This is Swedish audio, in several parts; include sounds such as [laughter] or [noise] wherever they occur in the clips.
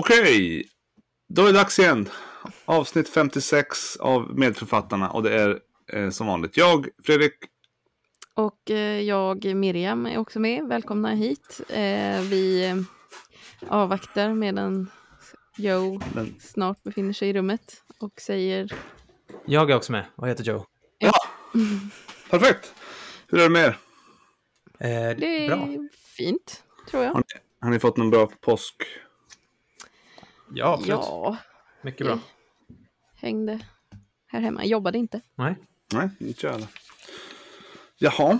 Okej, då är det dags igen. Avsnitt 56 av Medförfattarna och det är eh, som vanligt jag, Fredrik. Och eh, jag, Miriam, är också med. Välkomna hit. Eh, vi avvaktar medan Joe Men, snart befinner sig i rummet och säger Jag är också med och heter Joe. ja, perfekt. Hur är det med er? Eh, det är Bra. fint, tror jag. Har ni, har ni fått någon bra påsk? Ja, absolut. Ja, Mycket bra. hängde här hemma. Jobbade inte. Nej. Nej, inte jag heller. Jaha.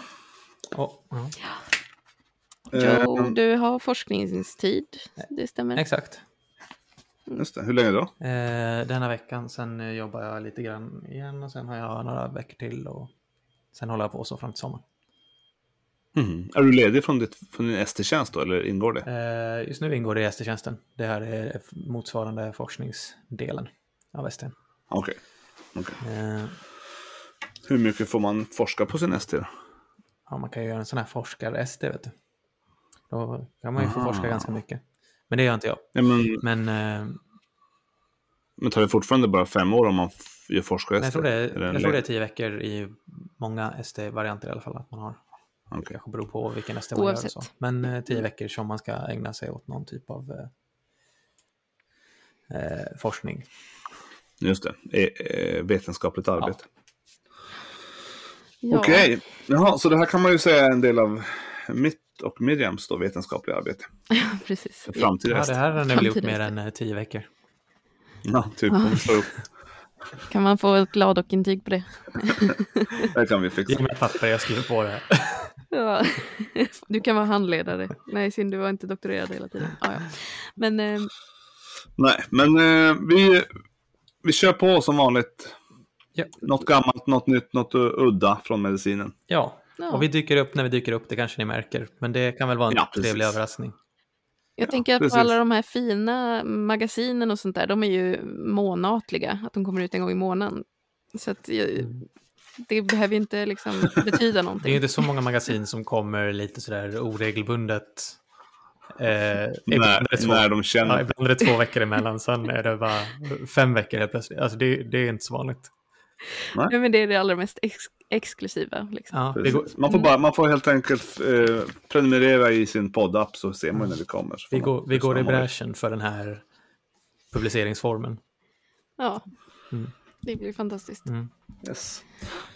Oh, ja. Eh, Joe, du har forskningstid. Det stämmer. Exakt. just det, hur länge då? Eh, denna veckan, sen eh, jobbar jag lite grann igen och sen har jag några veckor till och sen håller jag på så fram till sommaren. Mhm. Är du ledig från, ditt, från din ST-tjänst då, eller ingår det? Eh, just nu ingår det i ST-tjänsten. Det här är motsvarande forskningsdelen av ST. Okej. Okej. Eh, Hur mycket får man forska på sin ST? då? ja, man kan ju göra en sån här forskar-ST, vet du. Då kan man ju få Aha. forska ganska mycket. Men det gör inte jag. Ja, men, Men eh, men tar det fortfarande bara fem år om man gör forskar Men jag tror, det är, jag tror det är tio veckor i många ST-varianter i alla fall. Att man har. Det Okej. kanske beror på vilken ST man gör. Oavsett. så. Men eh, tio veckor som man ska ägna sig åt någon typ av eh, eh, forskning. Just det, E- eh, vetenskapligt arbete. Ja. Okej, Jaha, så det här kan man ju säga är en del av mitt och Miriams då vetenskapliga arbete. [laughs] Precis. För framtida Ja, det här har ni väl gjort mer än eh, tio veckor. Ja, typ. Upp. Kan man få ett gladock-intyg på det? [laughs] Det kan vi fixa. Ge mig ett papper, jag skriver på det. [laughs] Ja. [laughs] Du kan vara handledare. Nej, synd, du var inte doktorerad hela tiden. Ja, ja. Men eh, Nej, men eh, vi, vi kör på som vanligt. Ja. Något gammalt, något nytt, något udda från medicinen. Ja, ja. och vi dyker upp när vi dyker upp, det kanske ni märker. Men det kan väl vara en Ja, trevlig överraskning. Jag Ja, tänker att precis. alla de här fina magasinen och sånt där, de är ju månatliga, att de kommer ut en gång i månaden. Så att jag, det behöver ju inte liksom betyda Det är någonting. inte så många magasin som kommer lite sådär oregelbundet. Eh, När, ibland är det två- när de känner. Ja, ibland är det två veckor emellan, sen är det bara fem veckor helt plötsligt. Alltså det, det är inte så vanligt. Ja, men det är det allra mest ex exklusiva. Liksom. Ja, det går. Man, får bara, man får helt enkelt eh, prenumerera i sin poddapp så ser man när vi kommer. Vi går, vi går i bräschen för den här publiceringsformen. Ja, Mm. Det blir fantastiskt. Mm. Yes.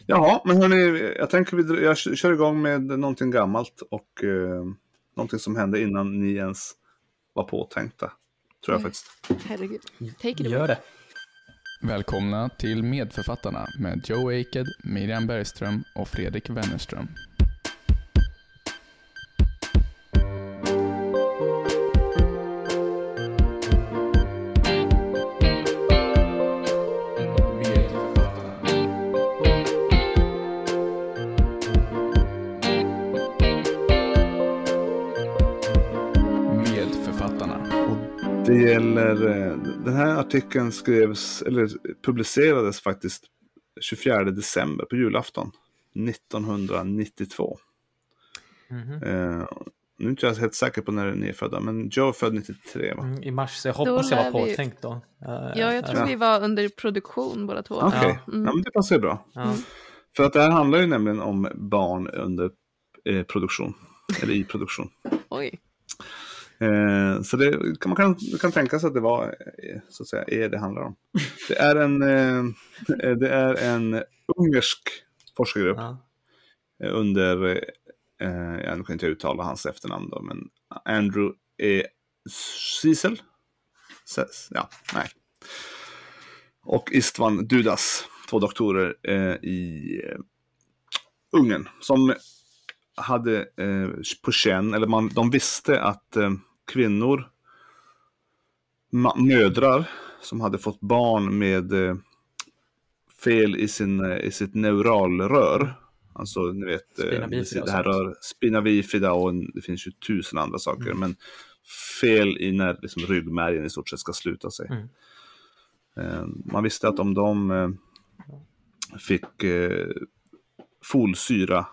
Jaha, men hörni, jag tänker vi, jag kör igång med någonting gammalt och eh, någonting som hände innan ni ens var påtänkta. Tror jag Mm. faktiskt. Herregud. Take it away. Gör det. Välkomna till Medförfattarna med Joe Aked, Miriam Bergström och Fredrik Wennerström. Gäller, eh, den här artikeln skrevs, eller publicerades faktiskt 24 december på julafton 1992. Mhm. Eh, nu är inte jag helt säker på när ni är födda, men Joe är född 93 va? Mm, I mars, så jag hoppas jag var vi- påtänkt då. Eh, Ja, jag tror Ja. vi var under produktion båda två. Okej, Ja, mm. ja, men det passar ju bra. Ja. För att det här handlar ju nämligen om barn under eh, produktion. Eller i produktion. Oj. Eh, så det kan, man kan, kan tänka sig att det var, eh, så att säga, är det handlar om. Det är en, eh, det är en ungersk forskargrupp Ja. eh, under, eh, jag kan inte uttala hans efternamn då, men Andrew E. Ses- Ja, nej. Och Istvan Dudas, två doktorer eh, i eh, Ungern, som hade eh, på känn, eller man, de visste att eh, kvinnor, mödrar som hade fått barn med eh, fel i, sin, eh, i sitt neuralrör, alltså ni vet, eh, det här rör, spina bifida och en, det finns ju tusen andra saker, men fel i när liksom, ryggmärgen i stort sett ska sluta sig. Mm. Man visste att om de fick folsyra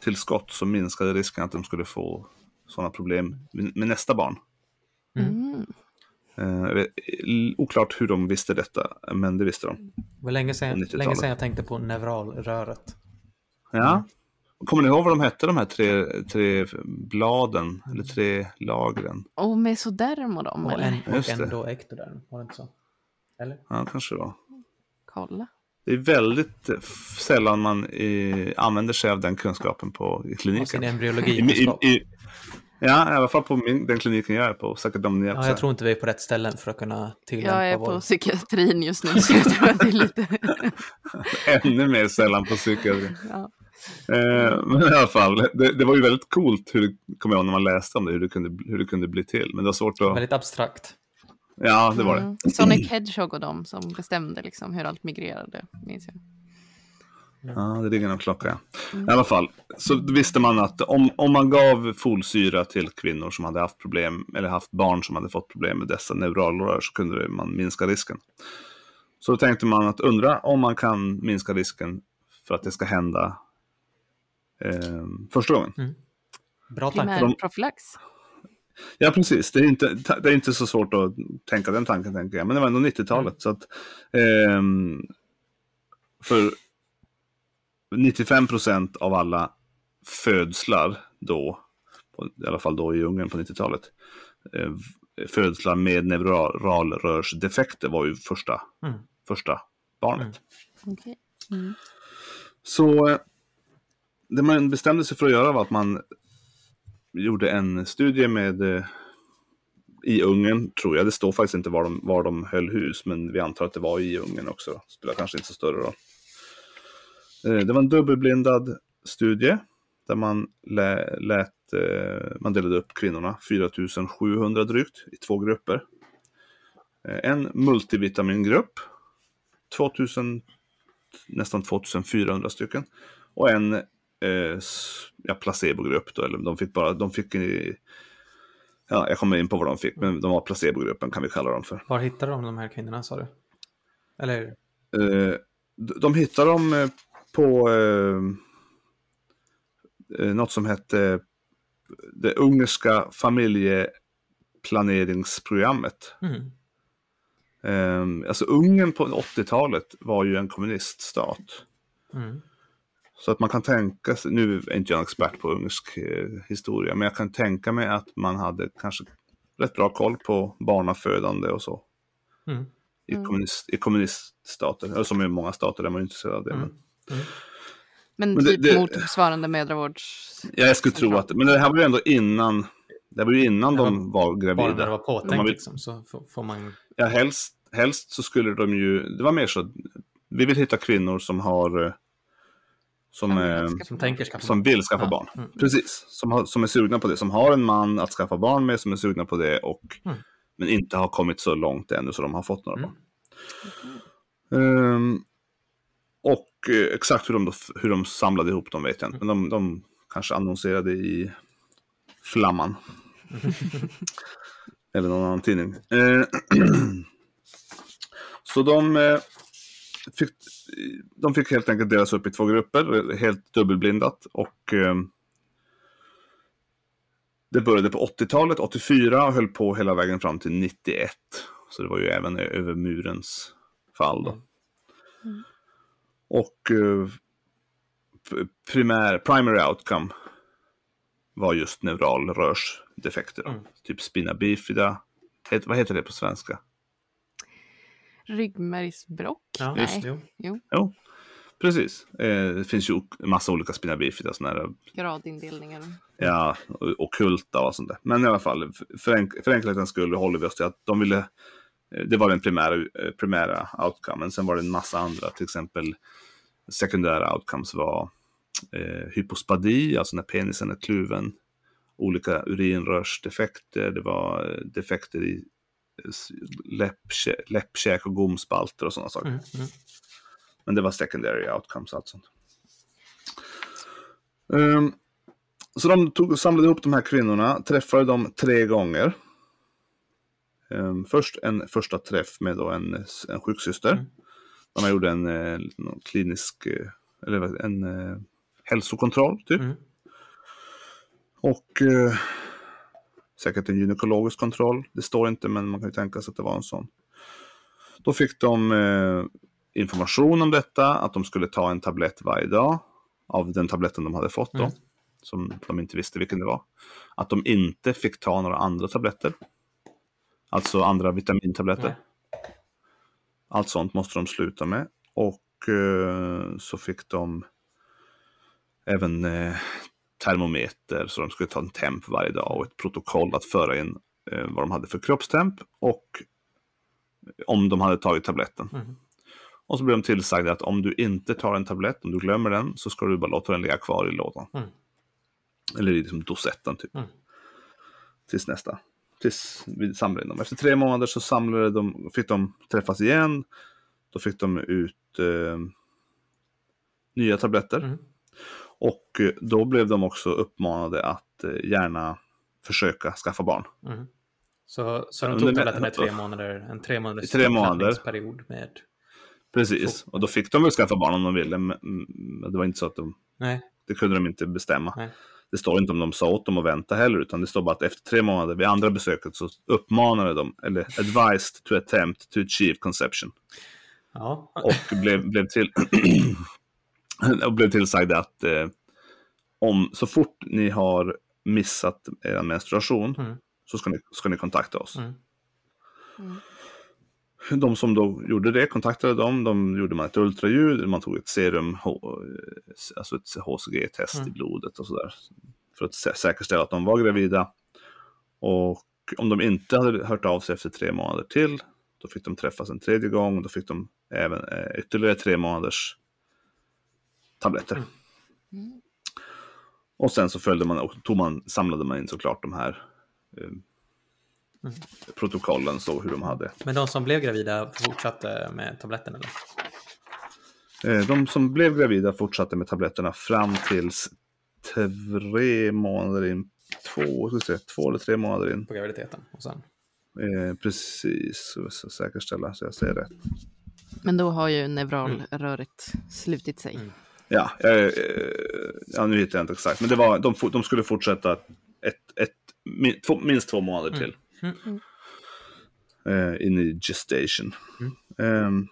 tillskott så minskade risken att de skulle få sådana problem med, med nästa barn. Mm. Mm. Eh, l- oklart hur de visste detta, men det visste de. Det var länge sedan, 90-talet. länge sedan jag tänkte på neuralröret. Ja. Kommer ni ihåg vad de hette, de här tre, tre bladen, eller tre lagren? Och mesoderm och dem, Och, eller? en, och Just det. endoektoderm, var det inte så? Eller? Ja, kanske det var. Kolla. Det är väldigt eh, sällan man eh, använder sig av den kunskapen på i Och sin kliniken. I, i, i, ja, i alla fall på min, den kliniken jag är på. Säkert de ni Ja, jag tror inte vi är på rätt ställen för att kunna tillämpa Jag är vår... på psykiatrin just nu, så jag tror att det är lite... [laughs] Ännu mer sällan på psykiatri. [laughs] ja. Eh, men i alla fall, det, det var ju väldigt coolt hur det kom jag ihåg när man läste om det, hur det kunde, hur det kunde bli till. Men det var svårt att... Väldigt abstrakt. Ja, det var det. Mm. Sonic Hedgehog och de som bestämde liksom hur allt migrerade, minns jag. Ja, det ringer någon klocka. Ja. Mm. I alla fall, så visste man att om, om man gav folsyra till kvinnor som hade haft problem, eller haft barn som hade fått problem med dessa neuralrör, så kunde man minska risken. Så då tänkte man att undra om man kan minska risken för att det ska hända eh, första gången. Bra tanke. Primärprofylax. Ja, precis. Det är, inte, det är inte så svårt att tänka den tanken, tänker jag. Men det var ändå 90-talet. Så att, ehm, för 95 procent av alla födslar då, i alla fall då i Ungern på 90-talet, eh, födslar med neuralrörsdefekter var ju första, Mm. första barnet. Okej. Mm. Så eh, det man bestämde sig för att göra var att man gjorde en studie med eh, i Ungern, tror jag. Det står faktiskt inte var de, var de höll hus, men vi antar att det var i Ungern också. Spelar kanske inte så större roll. Eh, Det var en dubbelblindad studie där man lä, lät, eh, man delade upp kvinnorna, 4700 drygt, i två grupper. Eh, En multivitamingrupp, 2000, nästan 2400 stycken. Och en eh, ja, placebogrupp då, eller de fick bara, de fick i, ja, jag kommer in på vad de fick, men de var placebogruppen kan vi kalla dem för. Var hittade de de här kvinnorna sa du? Eller? Eh, de hittade dem på eh, eh, något som hette det ungerska familjeplaneringsprogrammet. Mm. Eh, alltså Ungern på 80-talet var ju en kommuniststat. Mm. Så att man kan tänka sig, nu är inte jag en expert på ungersk eh, historia, men jag kan tänka mig att man hade kanske rätt bra koll på barnafödande och så. Mm. I, Mm. kommunist, i kommuniststater, eller som i många stater där man är intresserad av det. Mm. Men, Men, Men det- typ det- motsvarande mödravårds... ja, jag skulle tro att, men det här var ju ändå innan, det var ju innan Ja, de var Bara när det gravida. var påtänkt man vill- liksom, så får, man... Ja, helst, helst så skulle de ju, det var mer så, vi vill hitta kvinnor som har, eh, som, eh, Som tänker skaffa som vill skaffa Ja, barn. mm. Precis, som, har, som är sugna på det. Som har en man att skaffa barn med, som är sugna på det. Och, Mm. Men inte har kommit så långt ännu så de har fått några Mm. barn. Eh, exakt hur de, hur de samlade ihop dem vet jag inte. Men de, de kanske annonserade i Flamman. [laughs] Eller någon annan tidning. Eh, [clears throat] så de eh, fick, de fick helt enkelt delas upp i två grupper, helt dubbelblindat. Och eh, det började på 80-talet, 84 och höll på hela vägen fram till 91. Så det var ju även över murens fall då. Mm. Och eh, primär, primary outcome var just neuralrörsdefekter. Mm. Typ spina bifida. Het, vad heter det på svenska? Ryggmärgsbråck? Ja, Nej. jo. Jo, precis. Eh, det finns ju en massa olika spina bifida, här Gradindelningar. ja, okulta och sånt där. Men i alla fall, för, enk för enkelhetens skull håller vi oss till att de ville, eh, det var den primära, eh, primära outcomen. Sen var det en massa andra, till exempel sekundära outcomes var eh, hypospadi, alltså när penisen är kluven, olika urinrörsdefekter, det var eh, defekter i eh, läppkä- läppkäk och gomspalter och sådana saker. Mm. Mm. Men det var secondary outcomes allt sånt. Ehm, så de tog, samlade ihop de här kvinnorna, träffade dem tre gånger. Ehm, först en första träff med då en, en sjuksyster. Mm. Där man gjorde en eh, någon klinisk, eh, eller en eh, hälsokontroll typ. Mm. Och eh, säkert en gynekologisk kontroll. Det står inte, men man kan ju tänka sig att det var en sån. Då fick de eh, information om detta, att de skulle ta en tablett varje dag av den tabletten de hade fått då, Mm. som de inte visste vilken det var. Att de inte fick ta några andra tabletter, alltså andra vitamintabletter. Nej. Allt sånt måste de sluta med. Och eh, så fick de även eh, termometer, så de skulle ta en temp varje dag och ett protokoll att föra in eh, vad de hade för kroppstemp och om de hade tagit tabletten. Mm. Och så blev de tillsagda att om du inte tar en tablett, om du glömmer den, så ska du bara låta den ligga kvar i lådan. Mm. Eller i liksom dosetten typ. Mm. Tills nästa. Tills vi samlade in dem. Efter tre månader så samlade de, fick de träffas igen. Då fick de ut eh, nya tabletter. Mm. Och eh, då blev de också uppmanade att eh, gärna försöka skaffa barn. Mm. Så, så de tog tabletterna i tre månader, en tre månaders tre månader. med... Precis, och då fick de väl skaffa barn om de ville. Men men det var inte så att de, Nej, det kunde de inte bestämma. Nej. Det står inte om de sa åt dem att vänta heller, utan det står bara att efter tre månader vid andra besöket så uppmanade de, eller advised to attempt to achieve conception. ja. Och blev, blev, till, [clears throat] och blev tillsagda att eh, om, så fort ni har missat er menstruation Mm. så ska ni, ska ni kontakta oss. Mm. De som då gjorde det kontaktade dem. De gjorde man ett ultraljud, man tog ett serum, H- alltså ett HCG-test i Mm. blodet och sådär. För att sä- säkerställa att de var gravida. Och om de inte hade hört av sig efter tre månader till, då fick de träffas en tredje gång. Då fick de även eh, ytterligare tre månaders tabletter. Mm. Och sen så följde man och tog man, samlade man in såklart de här eh, protokollen, så hur de hade. Men de som blev gravida fortsatte med tabletten eller? Eh, De som blev gravida fortsatte med tabletterna fram tills tre månader in, två, ska se, två eller tre månader in. På graviditeten. Och sen. Eh, precis, så så säkerställa så jag säger rätt. Men då har ju neuralröret slutit sig. Mm. Ja, eh, ja, nu hittar jag inte exakt, men det var, de, de skulle fortsätta ett, ett, minst två månader till. Mm. Eh, in i gestation. Mm. Ehm,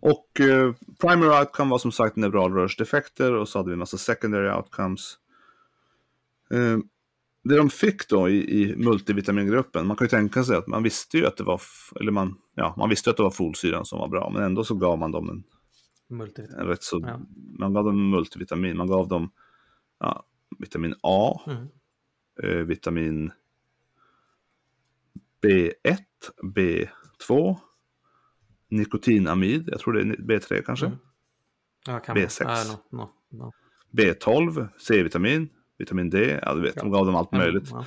och eh, primary outcome var som sagt neuralrörsdefekter och så hade vi en massa secondary outcomes. Ehm, det de fick då i, i multivitamingruppen, man kan ju tänka sig att man visste ju att det var, eller man, ja, man visste att det var folsyran som var bra, men ändå så gav man dem en, Multivitamin. en rätt så, Ja. man gav dem multivitamin, man gav dem ja, vitamin A, Mm. eh, vitamin B1, B2, nikotinamid, jag tror det är B3 kanske, Mm. Ja, kan B6. Man. Ja, no, no, no. B12, C-vitamin, vitamin D, ja du vet, de gav dem allt möjligt. Ja.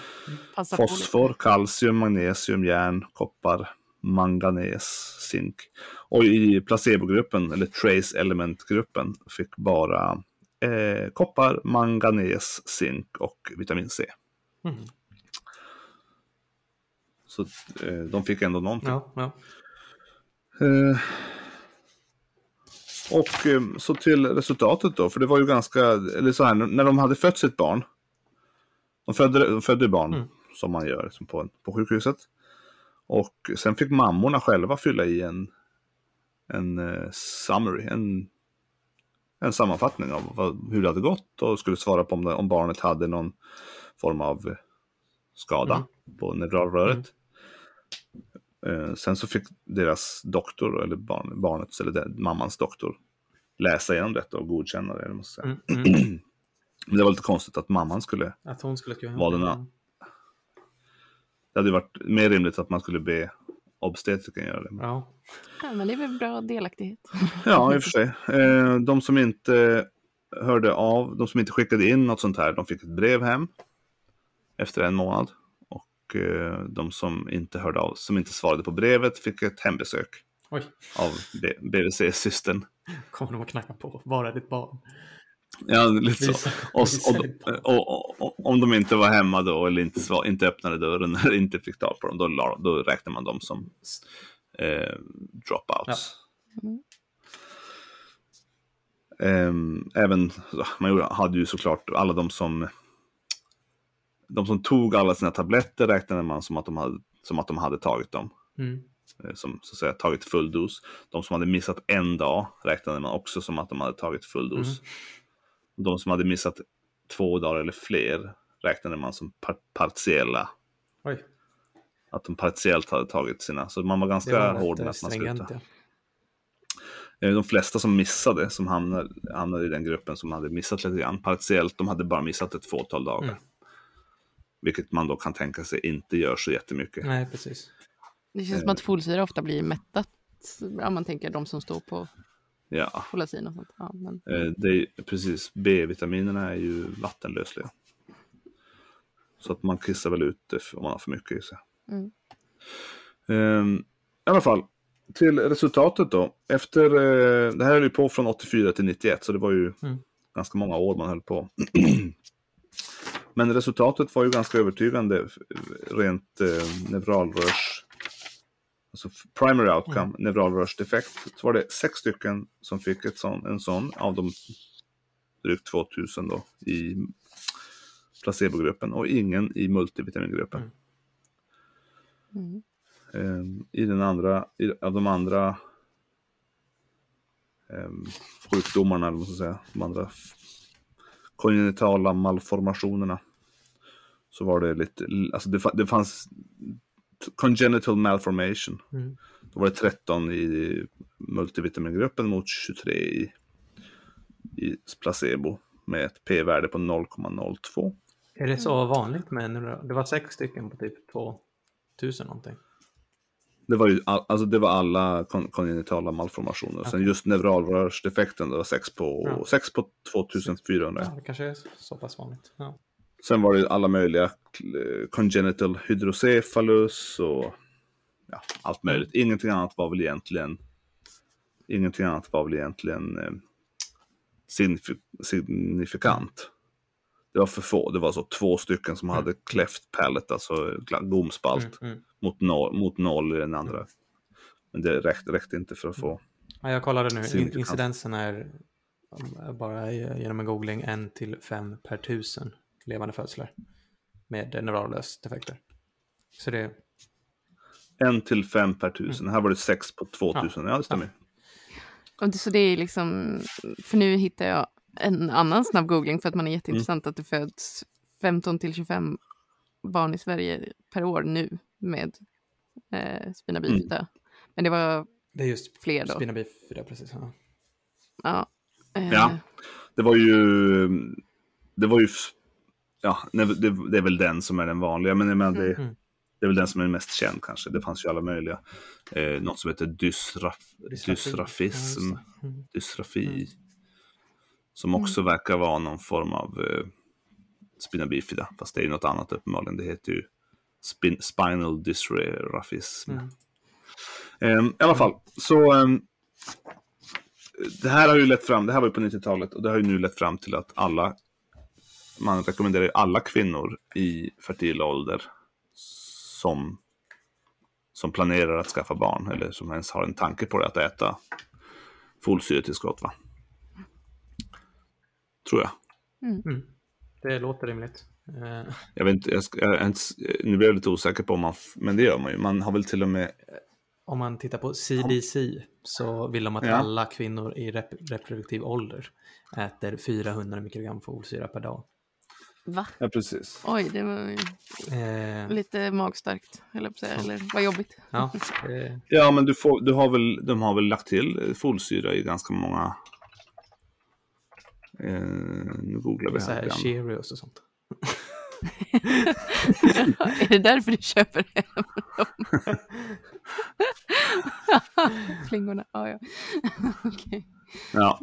På Fosfor, kalcium, magnesium, järn, koppar, manganes, zink. Och i placebogruppen, eller trace element-gruppen, fick bara eh, koppar, manganes, zink och vitamin C. Mm. Så eh, de fick ändå någonting. Ja, ja. Eh, och eh, så till resultatet då, för det var ju ganska, eller så här, när de hade fött sitt barn, de födde, de födde barn Mm. som man gör liksom på, på sjukhuset. Och sen fick mammorna själva fylla i en, en eh, summary, en, en sammanfattning av vad, hur det hade gått och skulle svara på om, det, om barnet hade någon form av skada Mm. på neuralröret. Eh, sen så fick deras doktor, eller barn, barnets, eller den, mammans doktor, läsa igenom detta och godkänna det. ska säga. Mm. [clears throat] Mm. Men det var lite konstigt att mamman skulle, Att hon skulle skriva Var den a- det hade varit mer rimligt att man skulle be obstetrikern göra det. Ja. Ja, men det är väl bra delaktighet. Ja, i och för sig. Eh, De som inte hörde av, de som inte skickade in något sånt här, de fick ett brev hem efter en månad. Eh, de som inte hörde av, som inte svarade på brevet, fick ett hembesök Oj, av BVC-systern. kommer de att knacka på. Var är ditt barn? Ja, lite så. Visa- Och, och, och, om de inte var hemma då, eller inte, svar, inte öppnade dörren, [laughs] eller inte fick tag på dem, då, då räknar man dem som eh, dropouts. Mm. Ehm, även, man hade ju såklart alla de som de som tog alla sina tabletter räknade man som att de hade, som att de hade tagit dem. Mm. eh, Som så att säga tagit full dos. De som hade missat en dag räknade man också som att de hade tagit full dos. De som hade missat två dagar eller fler räknade man som par partiella. Oj, Att de partiellt hade tagit sina. Så man var ganska var hård med att man slutade. Ja. Eh, De flesta som missade, som hamnade, hamnade i den gruppen som hade missat lite grann partiellt, de hade bara missat ett fåtal dagar. Mm. Vilket man då kan tänka sig inte gör så jättemycket. Nej, precis. Det känns som att folsyra ofta blir mättat. Om man tänker de som står på Ja, folacin och sånt. Ja, men, eh, det är, precis. B-vitaminerna är ju vattenlösliga. Så att man kissar väl ut det om man har för mycket i sig. Mm. Ehm, I alla fall, till resultatet då. Efter, eh, det här höll ju på från 84 till 91, så det var ju Mm. ganska många år man höll på. [clears throat] Men resultatet var ju ganska övertygande rent eh, neuralrörs... Alltså primary outcome, Mm. neuralrörsdefekt. Så var det sex stycken som fick ett sån, en sån av de drygt 2000 då i placebogruppen och ingen i multivitamingruppen. Mm. mm. Ehm, I den andra, i, av de andra um, sjukdomarna, eller vad man ska säga, de andra kongenitala malformationerna. Så var det lite, alltså det, det fanns congenital malformation. Mm. Då var det 13 i multivitamingruppen mot 23 i, i placebo med ett p-värde på 0,02. Är det så vanligt med neuro- Det var sex stycken på typ 2000 någonting. Det var ju all, alltså det var alla kon kongenitala malformationer. Sen just neuralrörsdefekten, det var 6 på, Ja. sex på 2400. Ja, det kanske är så pass vanligt. Ja. Sen var det alla möjliga congenital hydrocephalus och ja, allt möjligt. Ingenting annat var väl egentligen Ingenting annat var väl egentligen eh, signif- signifikant. Det var för få. Det var så två stycken som hade cleft palate, alltså gomspalt, Mm, mm. Mot, noll, mot noll i den andra. Men det räckte, räckte inte för att få. Ja, jag kollade nu. In incidensen är bara genom en googling en till fem per tusen levande födslar med neuralrörsdefekter. Så det En till fem per tusen. Här var det sex på två Ja. tusen. Ja, det stämmer. Det, så det är liksom, för nu hittar jag en annan snabb googling för att man är jätteintressant att det föds 15 till 25 barn i Sverige per år nu med eh, spina bifida. Men det var Det är just fler då. spina bifida, precis. Ja. Ja. Eh, Ja. Det var ju... Det var ju... Ja, det, det är väl den som är den vanliga. Men jag menar, det, Mm. det är väl den som är mest känd kanske. Det fanns ju alla möjliga. Eh, något som heter dysraf, Dysrafi. dysrafism. Ja. Mm. dysrafi. Mm. Som också verkar vara någon form av eh, spina bifida. Fast det är ju något annat uppenbarligen. Det heter ju spin, spinal dysrafism. Mm. Ehm, I alla fall, så ehm, det här har ju lett fram, det här var ju på 90-talet och det har ju nu lett fram till att alla, man rekommenderar ju alla kvinnor i fertil ålder som, som planerar att skaffa barn eller som ens har en tanke på det att äta folsyretillskott va? Tror jag. Mm. Det låter rimligt. Eh, Jag vet inte, jag, ska, jag, inte- nu blir jag lite osäker på om man, men det gör man ju. Man har väl till och med om man tittar på CDC så vill de att Ja. alla kvinnor i rep reproduktiv ålder äter 400 mikrogram folsyra per dag. Va? Ja, precis. Oj, det var ju Eh, lite magstarkt, eller. Eller vad jobbigt. ja, [laughs] eh, Ja, men du får, du har väl, de har väl lagt till folsyra i ganska många... Eh, nu googlar vi så här. Cheerios och sånt. Är det därför du köper hem dem? Flingorna, ja ja. Okej. Ja.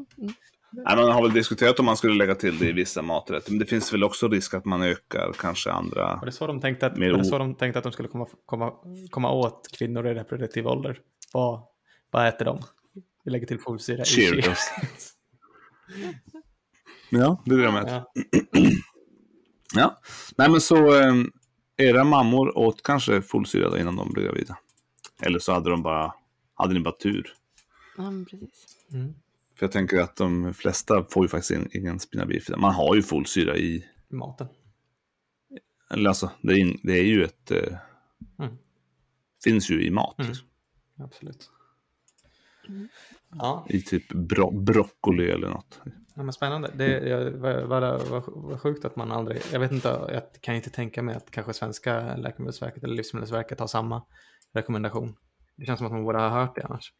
Nej, man har väl diskuterat om man skulle lägga till det i vissa maträtter. Men det finns väl också risk att man ökar kanske andra... Var det så de tänkte att, Mer det så de, tänkte att de skulle komma, komma, komma åt kvinnor i reproduktiv ålder? Vad, vad äter de? Vi lägger till folsyra i. Cheerios. Ja, det är det de äter. Ja. [clears throat] Ja. Nej, men så eh, era mammor åt kanske folsyra då innan de blev gravida. Eller så hade de bara, hade ni bara tur. Ja, men precis. Mm. För jag tänker att de flesta får ju faktiskt in, ingen spina bifida. Man har ju folsyra i, Maten. eller alltså, det är, in, det är ju ett... Eh, Mm. Finns ju i mat. Mm. Liksom. Absolut. Mm. Ja, I typ bro broccoli eller något. ja men spännande. Det vad sjukt att man aldrig, jag vet inte, jag kan inte tänka mig att kanske svenska läkemedelsverket eller livsmedelsverket har samma rekommendation. Det känns som att man borde ha hört det annars.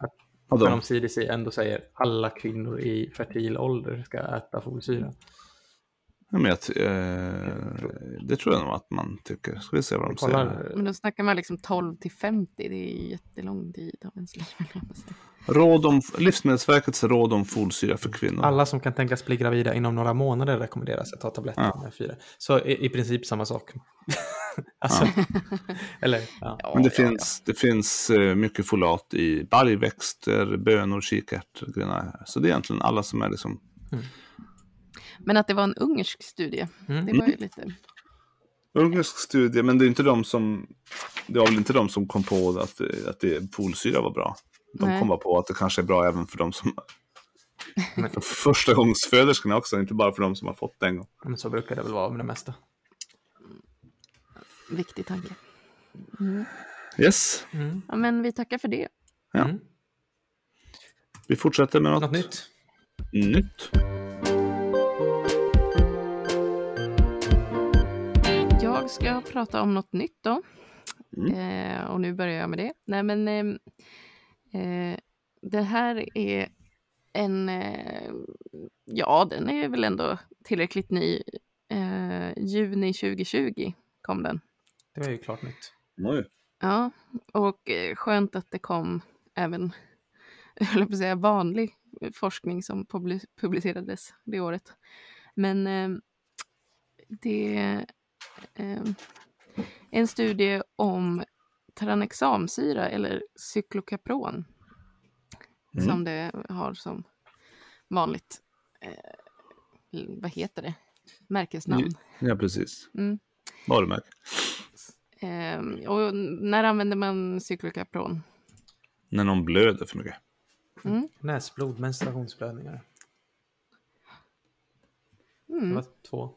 Ja, Men de, CDC ändå säger alla kvinnor i fertil ålder ska äta folsyra. Ja, men jag, eh, det tror jag nog att man tycker. Ska vi se vad de säger. Men då snackar man liksom 12 till 50. Det är jättelång tid av ens liv. Råd om, Livsmedelsverkets råd om folsyra för kvinnor. alla som kan tänkas bli gravida inom några månader rekommenderas att ta tabletter Ja. med fyra. Så i, i princip samma sak. [laughs] alltså, [laughs] eller, ja. Men det ja, ja. finns, det finns eh, mycket folat i baljväxter, bönor, kikärtor, grenar. Så det är egentligen alla som är liksom... Men att det var en ungersk studie, Mm. det var ju lite... Ungersk studie, men det är inte de som... Det var väl inte de som kom på att, det- att det, folsyra var bra. De Nej. kom bara på att det kanske är bra även för de som... [laughs] För [laughs] första gångsföderskorna också, inte bara för de som har fått det en gång. Men så brukar det väl vara med det mesta. Viktig tanke. Mm. Yes, Mm. Ja, men vi tackar för det. Ja. Mm. vi fortsätter med något, Något nytt? nytt. Jag ska prata om något nytt då. Mm. Eh, och nu börjar jag med det. Nej, men ehm, eh, det här är en... Eh, ja, den är väl ändå tillräckligt ny. Eh, juni 2020 kom den. Det var ju klart nytt. Oj. Ja, och eh, skönt att det kom även, [laughs] jag höll på att säga vanlig forskning som publi- publicerades det året. Men eh, det en studie om tranexamsyra eller cyklokapron Mm. som det har som vanligt, eh, vad heter det, märkesnamn. Ja, precis. Mm. Varumärke. Eh, och när använder man cyklokapron? När någon blöder för mycket. Mm. Näsblod, menstruationsblödningar. Det Mm. var två.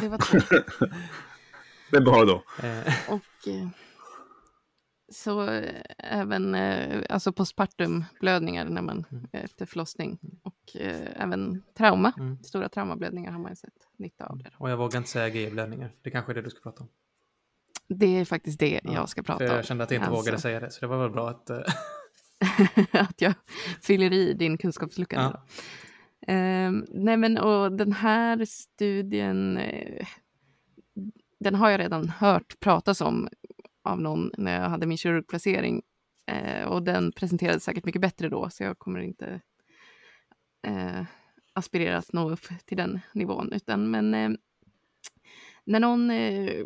Det var två. [laughs] Det är bara då. Eh, Och eh, så eh, även eh, alltså postpartumblödningar när man Mm. efter förlossning och eh, även trauma. Mm. Stora traumablödningar har man ju sett nytta av det. och jag vågar inte säga GE-blödningar. Det kanske är det du ska prata om. Det är faktiskt det Ja, jag ska prata om. jag kände att jag inte Alltså. vågade säga det, så det var väl bra att... eh, [laughs] att jag fyller i din kunskapslucka. nu ja. Ehm, nej men och den här studien, eh, den har jag redan hört pratas om av någon när jag hade min kirurgplacering. Eh, och den presenterades säkert mycket bättre då, så jag kommer inte eh, aspirera att nå upp till den nivån. Utan, men eh, när någon eh,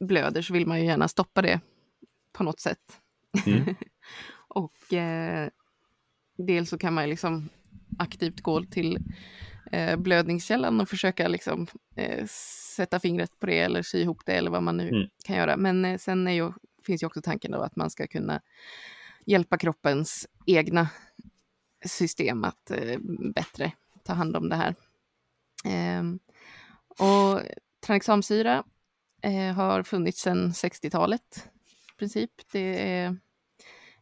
blöder så vill man ju gärna stoppa det på något sätt. Mm. [laughs] och eh, dels så kan man liksom aktivt gå till eh, blödningskällan och försöka liksom, eh, sätta fingret på det eller sy ihop det eller vad man nu Mm. kan göra. Men eh, sen är ju, finns ju också tanken då att man ska kunna hjälpa kroppens egna system att eh, bättre ta hand om det här. Ehm, och tranexamsyra eh, har funnits sedan 60-talet i princip. Det är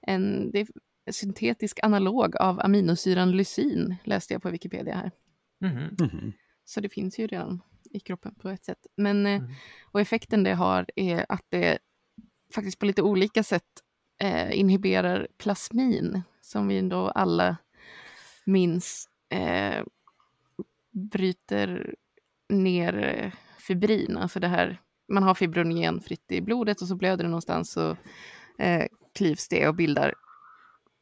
en, det är en syntetisk analog av aminosyran lysin, läste jag på Wikipedia här. Mhm. Mhm. Så det finns ju redan i kroppen på ett sätt. Men, Mm. och effekten det har är att det faktiskt på lite olika sätt eh, inhiberar plasmin, som vi då alla minns eh, bryter ner eh, fibrin, alltså det här, man har fibrogen fritt i blodet och så blöder det någonstans så eh, klyvs det och bildar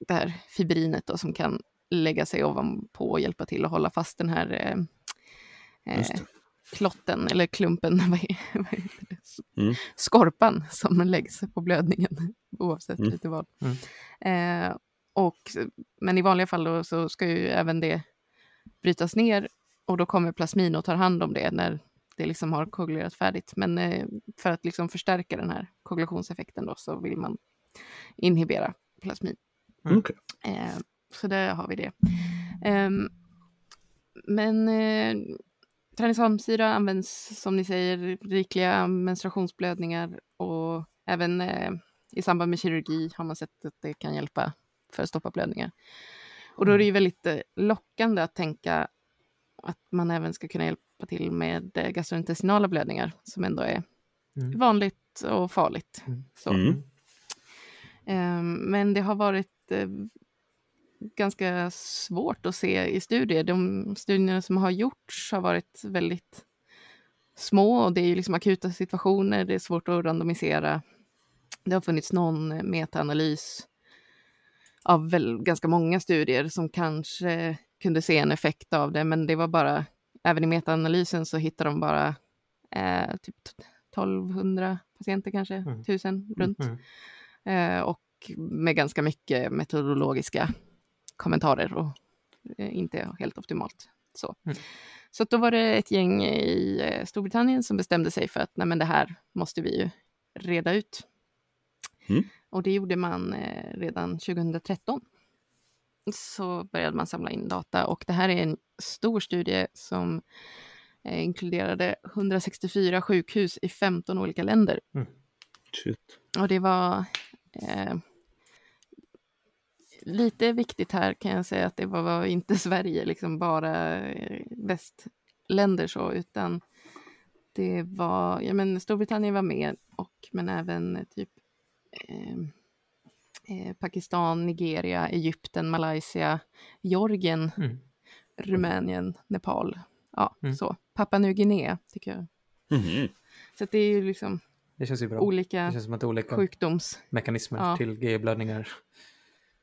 det här fibrinet då, som kan lägga sig ovanpå och hjälpa till att hålla fast den här eh, eh, klotten eller klumpen, [laughs] vad är- vad heter det? Mm. skorpan som läggs på blödningen [laughs] oavsett Mm. lite vad. Eh, och, men i vanliga fall då, så ska ju även det brytas ner och då kommer plasmin och tar hand om det när det liksom har koagulerat färdigt. Men eh, för att liksom förstärka den här koagulationseffekten då så vill man inhibera plasmin. Mm. Okej. Eh, så där har vi det. Ehm, men eh, Tranexamsyra används som ni säger rikliga menstruationsblödningar och även eh, i samband med kirurgi har man sett att det kan hjälpa för att stoppa blödningar. Och då är det ju väldigt eh, lockande att tänka att man även ska kunna hjälpa till med gastrointestinala blödningar som ändå är Mm. vanligt och farligt. Mm. Mm. Ehm, Men det har varit ganska svårt att se i studier. De studierna som har gjorts har varit väldigt små och det är ju liksom akuta situationer. Det är svårt att randomisera. Det har funnits någon metaanalys av väl ganska många studier som kanske kunde se en effekt av det, men det var bara, även i metaanalysen så hittade de bara eh, typ 1200 patienter kanske, Mm. 1000 runt. Mm. Eh, och med ganska mycket metodologiska kommentarer och eh, inte helt optimalt. Så, Mm. så då var det ett gäng i eh, Storbritannien som bestämde sig för att nej, men det här måste vi ju reda ut. Mm. Och det gjorde man eh, redan 2013. Så började man samla in data och det här är en stor studie som inkluderade 164 sjukhus i 15 olika länder. Shit. Och det var eh, lite viktigt här kan jag säga att det var, var inte [laughs] Sverige, liksom bara eh, västländer så, utan det var, ja men Storbritannien var med och men även typ eh, eh, Pakistan, Nigeria, Egypten, Malaysia, Georgien, Mm. Rumänien, Nepal. Ja, Mm. så. Papua Nya Guinea tycker jag. Mhm. Så det är ju liksom Det känns ju bra. olika Det känns som att det är olika sjukdoms... mekanismer Ja. till G-blödningar.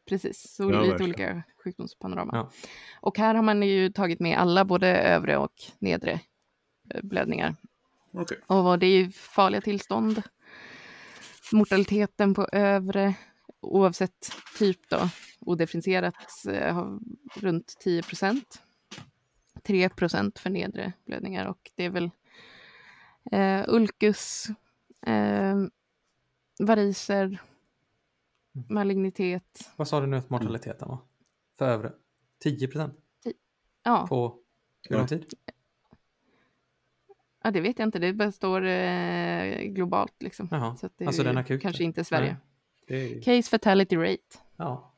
Precis, så Ja, lite verkligen. olika sjukdomspanorama. Ja. Och här har man ju tagit med alla, både övre och nedre eh, blödningar. Okej. Och det är ju farliga tillstånd. Mortaliteten på övre, oavsett typ då, odifferentierat, eh, runt 10 procent. 3 procent för nedre blödningar och det är väl eh, ulkus, eh, variser, malignitet. Vad sa du nu att mortaliteten var? För övre? 10 procent? Ja, På hur lång tid? ja, det vet jag inte. Det bara står eh, globalt liksom. Jaha, Så att det alltså den akuta? kanske inte Sverige. Är, Case fatality rate. ja,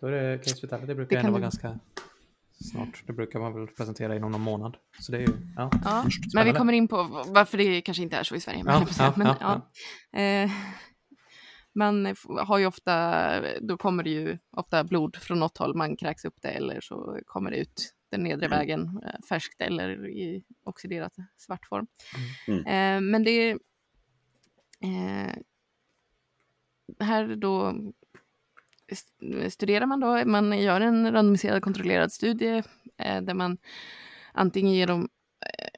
då är det case fatality. Det brukar Det ändå vara du- ganska snart. Det brukar man väl presentera inom någon månad. Så det är ju, ja. Ja, men vi kommer in på varför det kanske inte är så i Sverige. Men, Ja, ja, men, ja, ja. Eh, man har ju ofta, då kommer det ju ofta blod från något håll, man kräks upp det eller så kommer det ut den nedre Mm. vägen eh, färskt eller i oxiderat svart form. Mm. Eh, men det eh, här då st- studerar man då, man gör en randomiserad kontrollerad studie eh, där man antingen ger dem eh,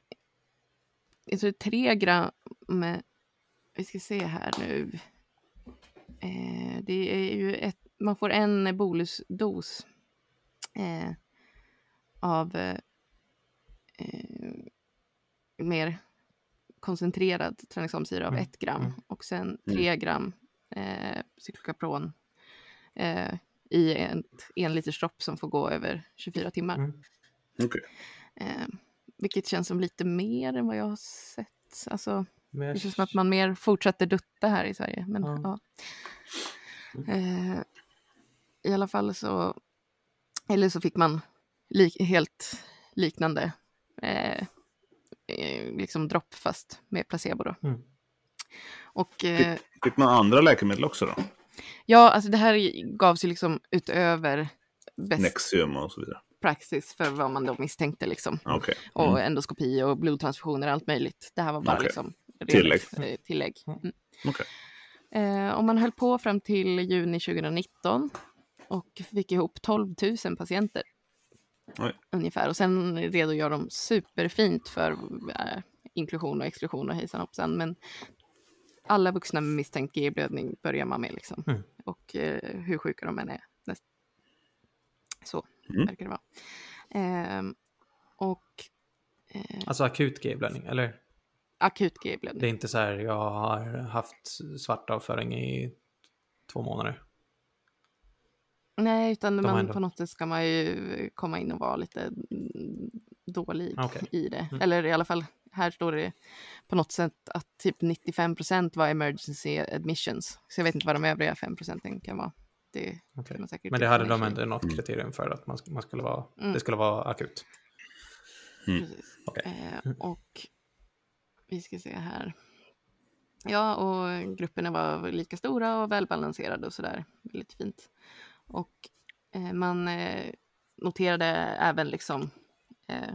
jag tror tre gram med, vi ska se här nu. Eh, det är ju ett, man får en bolusdos eh, av eh, mer koncentrerad tranexamsyra av Mm, ett gram mm. och sen tre gram eh, cyklokapron eh, i ett en liters dropp som får gå över 24 timmar. Mm. Okej. Eh, vilket känns som lite mer än vad jag har sett. Alltså, Men jag- det känns som att man mer fortsätter dutta här i Sverige. Men, Ja. ja. Eh, I alla fall så, eller så fick man lik, helt liknande eh, eh, liksom dropp fast med placebo då. Mm. Och eh, Fick man andra läkemedel också då? ja, alltså det här gavs ju liksom utöver bäst Nexium och så vidare? praxis för vad man då misstänkte liksom. Och Mm. endoskopi och blodtransfusioner, allt möjligt. Det här var bara Okej. liksom Tillägg. eh, tillägg. Mm. Okej. Eh, och man höll på fram till juni 2019 och fick ihop 12 000 patienter. Oj. Ungefär. Och sen redogör de superfint för eh, inklusion och exklusion och hejsan hoppsan. Men alla vuxna med misstänkt G-blödning börjar man med. Liksom. Mm. Och eh, hur sjuka de än är. Näst... Så Mm. verkar det vara. Ehm, och eh, Alltså akut G-blödning, eller? Akut Det G-blödning. är inte så här, jag har haft svart avföring i två månader. Nej, utan man, ändå- på något sätt ska man ju komma in och vara lite mm, dålig Okej. i det. Mm. Eller i alla fall, här står det på något sätt att typ 95 procent var emergency admissions. Så jag vet inte vad de övriga 5 procenten kan vara. Det Okej. kan man säkert Men det hade de ändå något kriterium för att man, man skulle vara, Mm. det skulle vara akut. Precis. Okej. Eh, och vi ska se här. Ja, och grupperna var lika stora och välbalanserade och sådär. Väldigt fint. Och eh, man eh, noterade även liksom eh,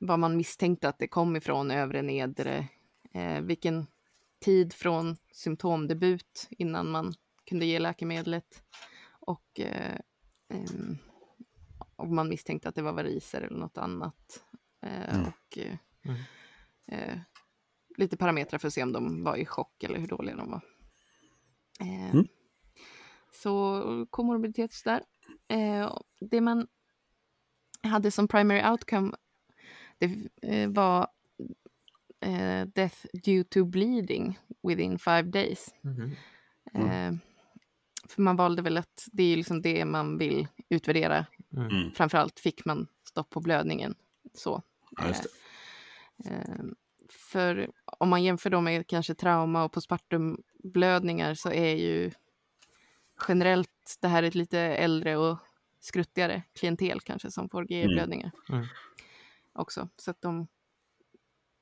vad man misstänkte att det kom ifrån, övre, nedre, eh, vilken tid från symptomdebut innan man kunde ge läkemedlet och eh, om man misstänkte att det var variser eller något annat. Eh, Mm. Och eh, Mm. eh, lite parametrar för att se om de var i chock eller hur dåliga de var. Eh, Mm. Så komorbiditet där. Eh, det man hade som primary outcome det eh, var eh, death due to bleeding within five days. Mhm. Mm. Eh, för man valde väl att det är liksom det man vill utvärdera. Mm. Mm. Framförallt fick man stopp på blödningen. Så. Ja, just det. Eh, för om man jämför då med kanske trauma och postpartumblödningar så är ju generellt det här ett lite äldre och skruttigare klientel kanske som får GE-blödningar Mm. också. Så att de,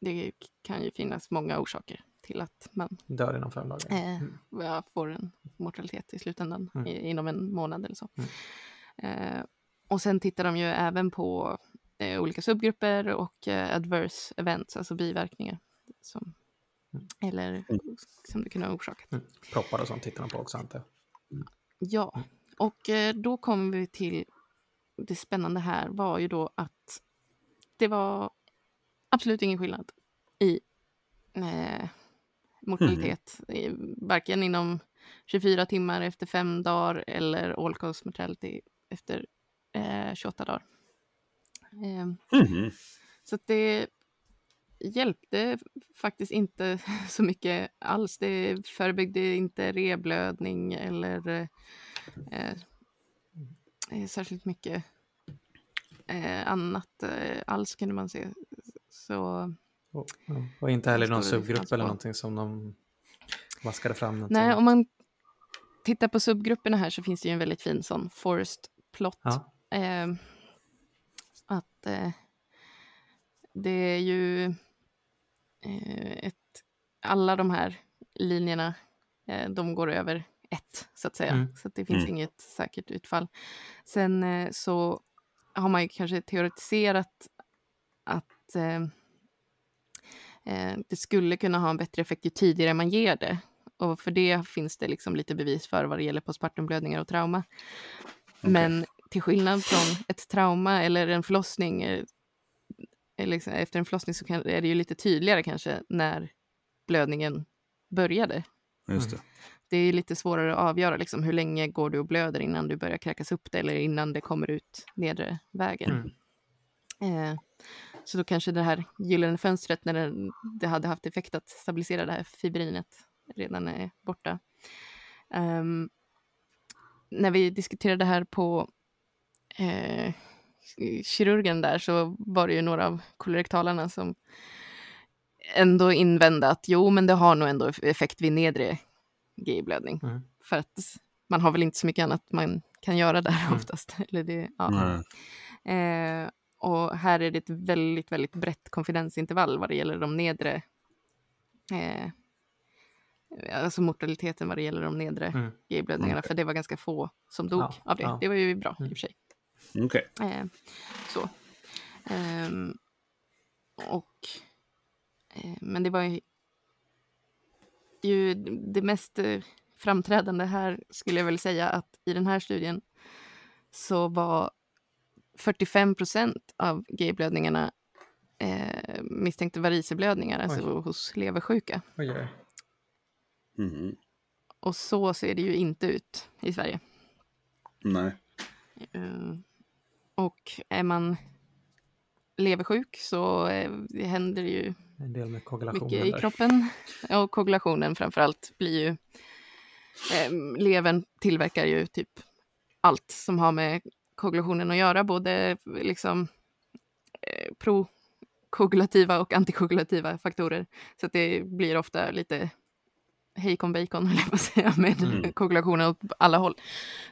det kan ju finnas många orsaker till att man Dör inom fem dagar. eh, Mm. ja, får en mortalitet i slutändan Mm. i, inom en månad eller så. Mm. Eh, och sen tittar de ju även på eh, olika subgrupper och eh, adverse events, alltså biverkningar. Som, Mm. Eller som det kunde ha orsakat. Mm. Proppar och sånt tittar de på också antar jag. Ja, och eh, då kommer vi till det spännande här var ju då att det var absolut ingen skillnad i eh, mortalitet. I, varken inom 24 timmar efter fem dagar eller all cause mortality efter eh, 28 dagar. Eh, Mhm. så att det hjälpte faktiskt inte [laughs] så mycket alls. Det förebyggde inte reblödning eller eh, eh, särskilt mycket eh, annat eh, alls kunde man se. Så Och, och inte heller någon subgrupp eller någonting som de vaskade fram. någonting. nej, om man tittar på subgrupperna här så finns det ju en väldigt fin sån forest plot. Ja. Eh, att eh, det är ju eh, ett, alla de här linjerna, eh, de går över ett så att säga. Mm. Så att det finns Mm. inget säkert utfall. Sen eh, så har man ju kanske teoretiserat att eh, eh, det skulle kunna ha en bättre effekt ju tidigare man ger det. Och för det finns det liksom lite bevis för vad det gäller postpartumblödningar och trauma. Men till skillnad från ett trauma eller en förlossning, eh, eller liksom, efter en förlossning så kan, är det ju lite tydligare kanske när blödningen började. Just det. Det är lite svårare att avgöra liksom, hur länge går du och blöder innan du börjar kräkas upp det eller innan det kommer ut nedre vägen. Mm. Eh, så då kanske det här gyllene fönstret när det, det hade haft effekt att stabilisera det här fibrinet redan är borta. Ehm, när vi diskuterade det här på eh, kirurgen där så var det ju några av kolorektalarna som ändå invände att jo, men det har nog ändå effekt vid nedre GI-blödning. Mm. För att man har väl inte så mycket annat man kan göra där Mm. oftast. [laughs] Eller det, ja. Eh, och här är det ett väldigt, väldigt brett konfidensintervall vad det gäller de nedre, eh, alltså mortaliteten vad det gäller de nedre Mm. GI-blödningarna, Okej. för det var ganska få som dog Ja, av det. ja. Det var ju bra i och Mm. för sig. Okej. Eh, så. Ehm, och, eh, men det var ju, ju det mest eh, framträdande här skulle jag väl säga att i den här studien så var 45 procent av GI-blödningarna eh, misstänkte variceblödningar, alltså hos leversjuka. Oj, oj. Mhm. Och så ser det ju inte ut i Sverige. Nej. Eh, och är man leversjuk så eh, det händer ju En del med mycket i kroppen. Och koagulationen framför allt blir ju... Eh, levern tillverkar ju typ allt som har med koagulationen att göra, både liksom eh, pro-koagulativa och antikoagulativa faktorer. Så att det blir ofta lite hejkon bacon, [laughs] höll jag på att säga, med Mm. koagulationen åt alla håll.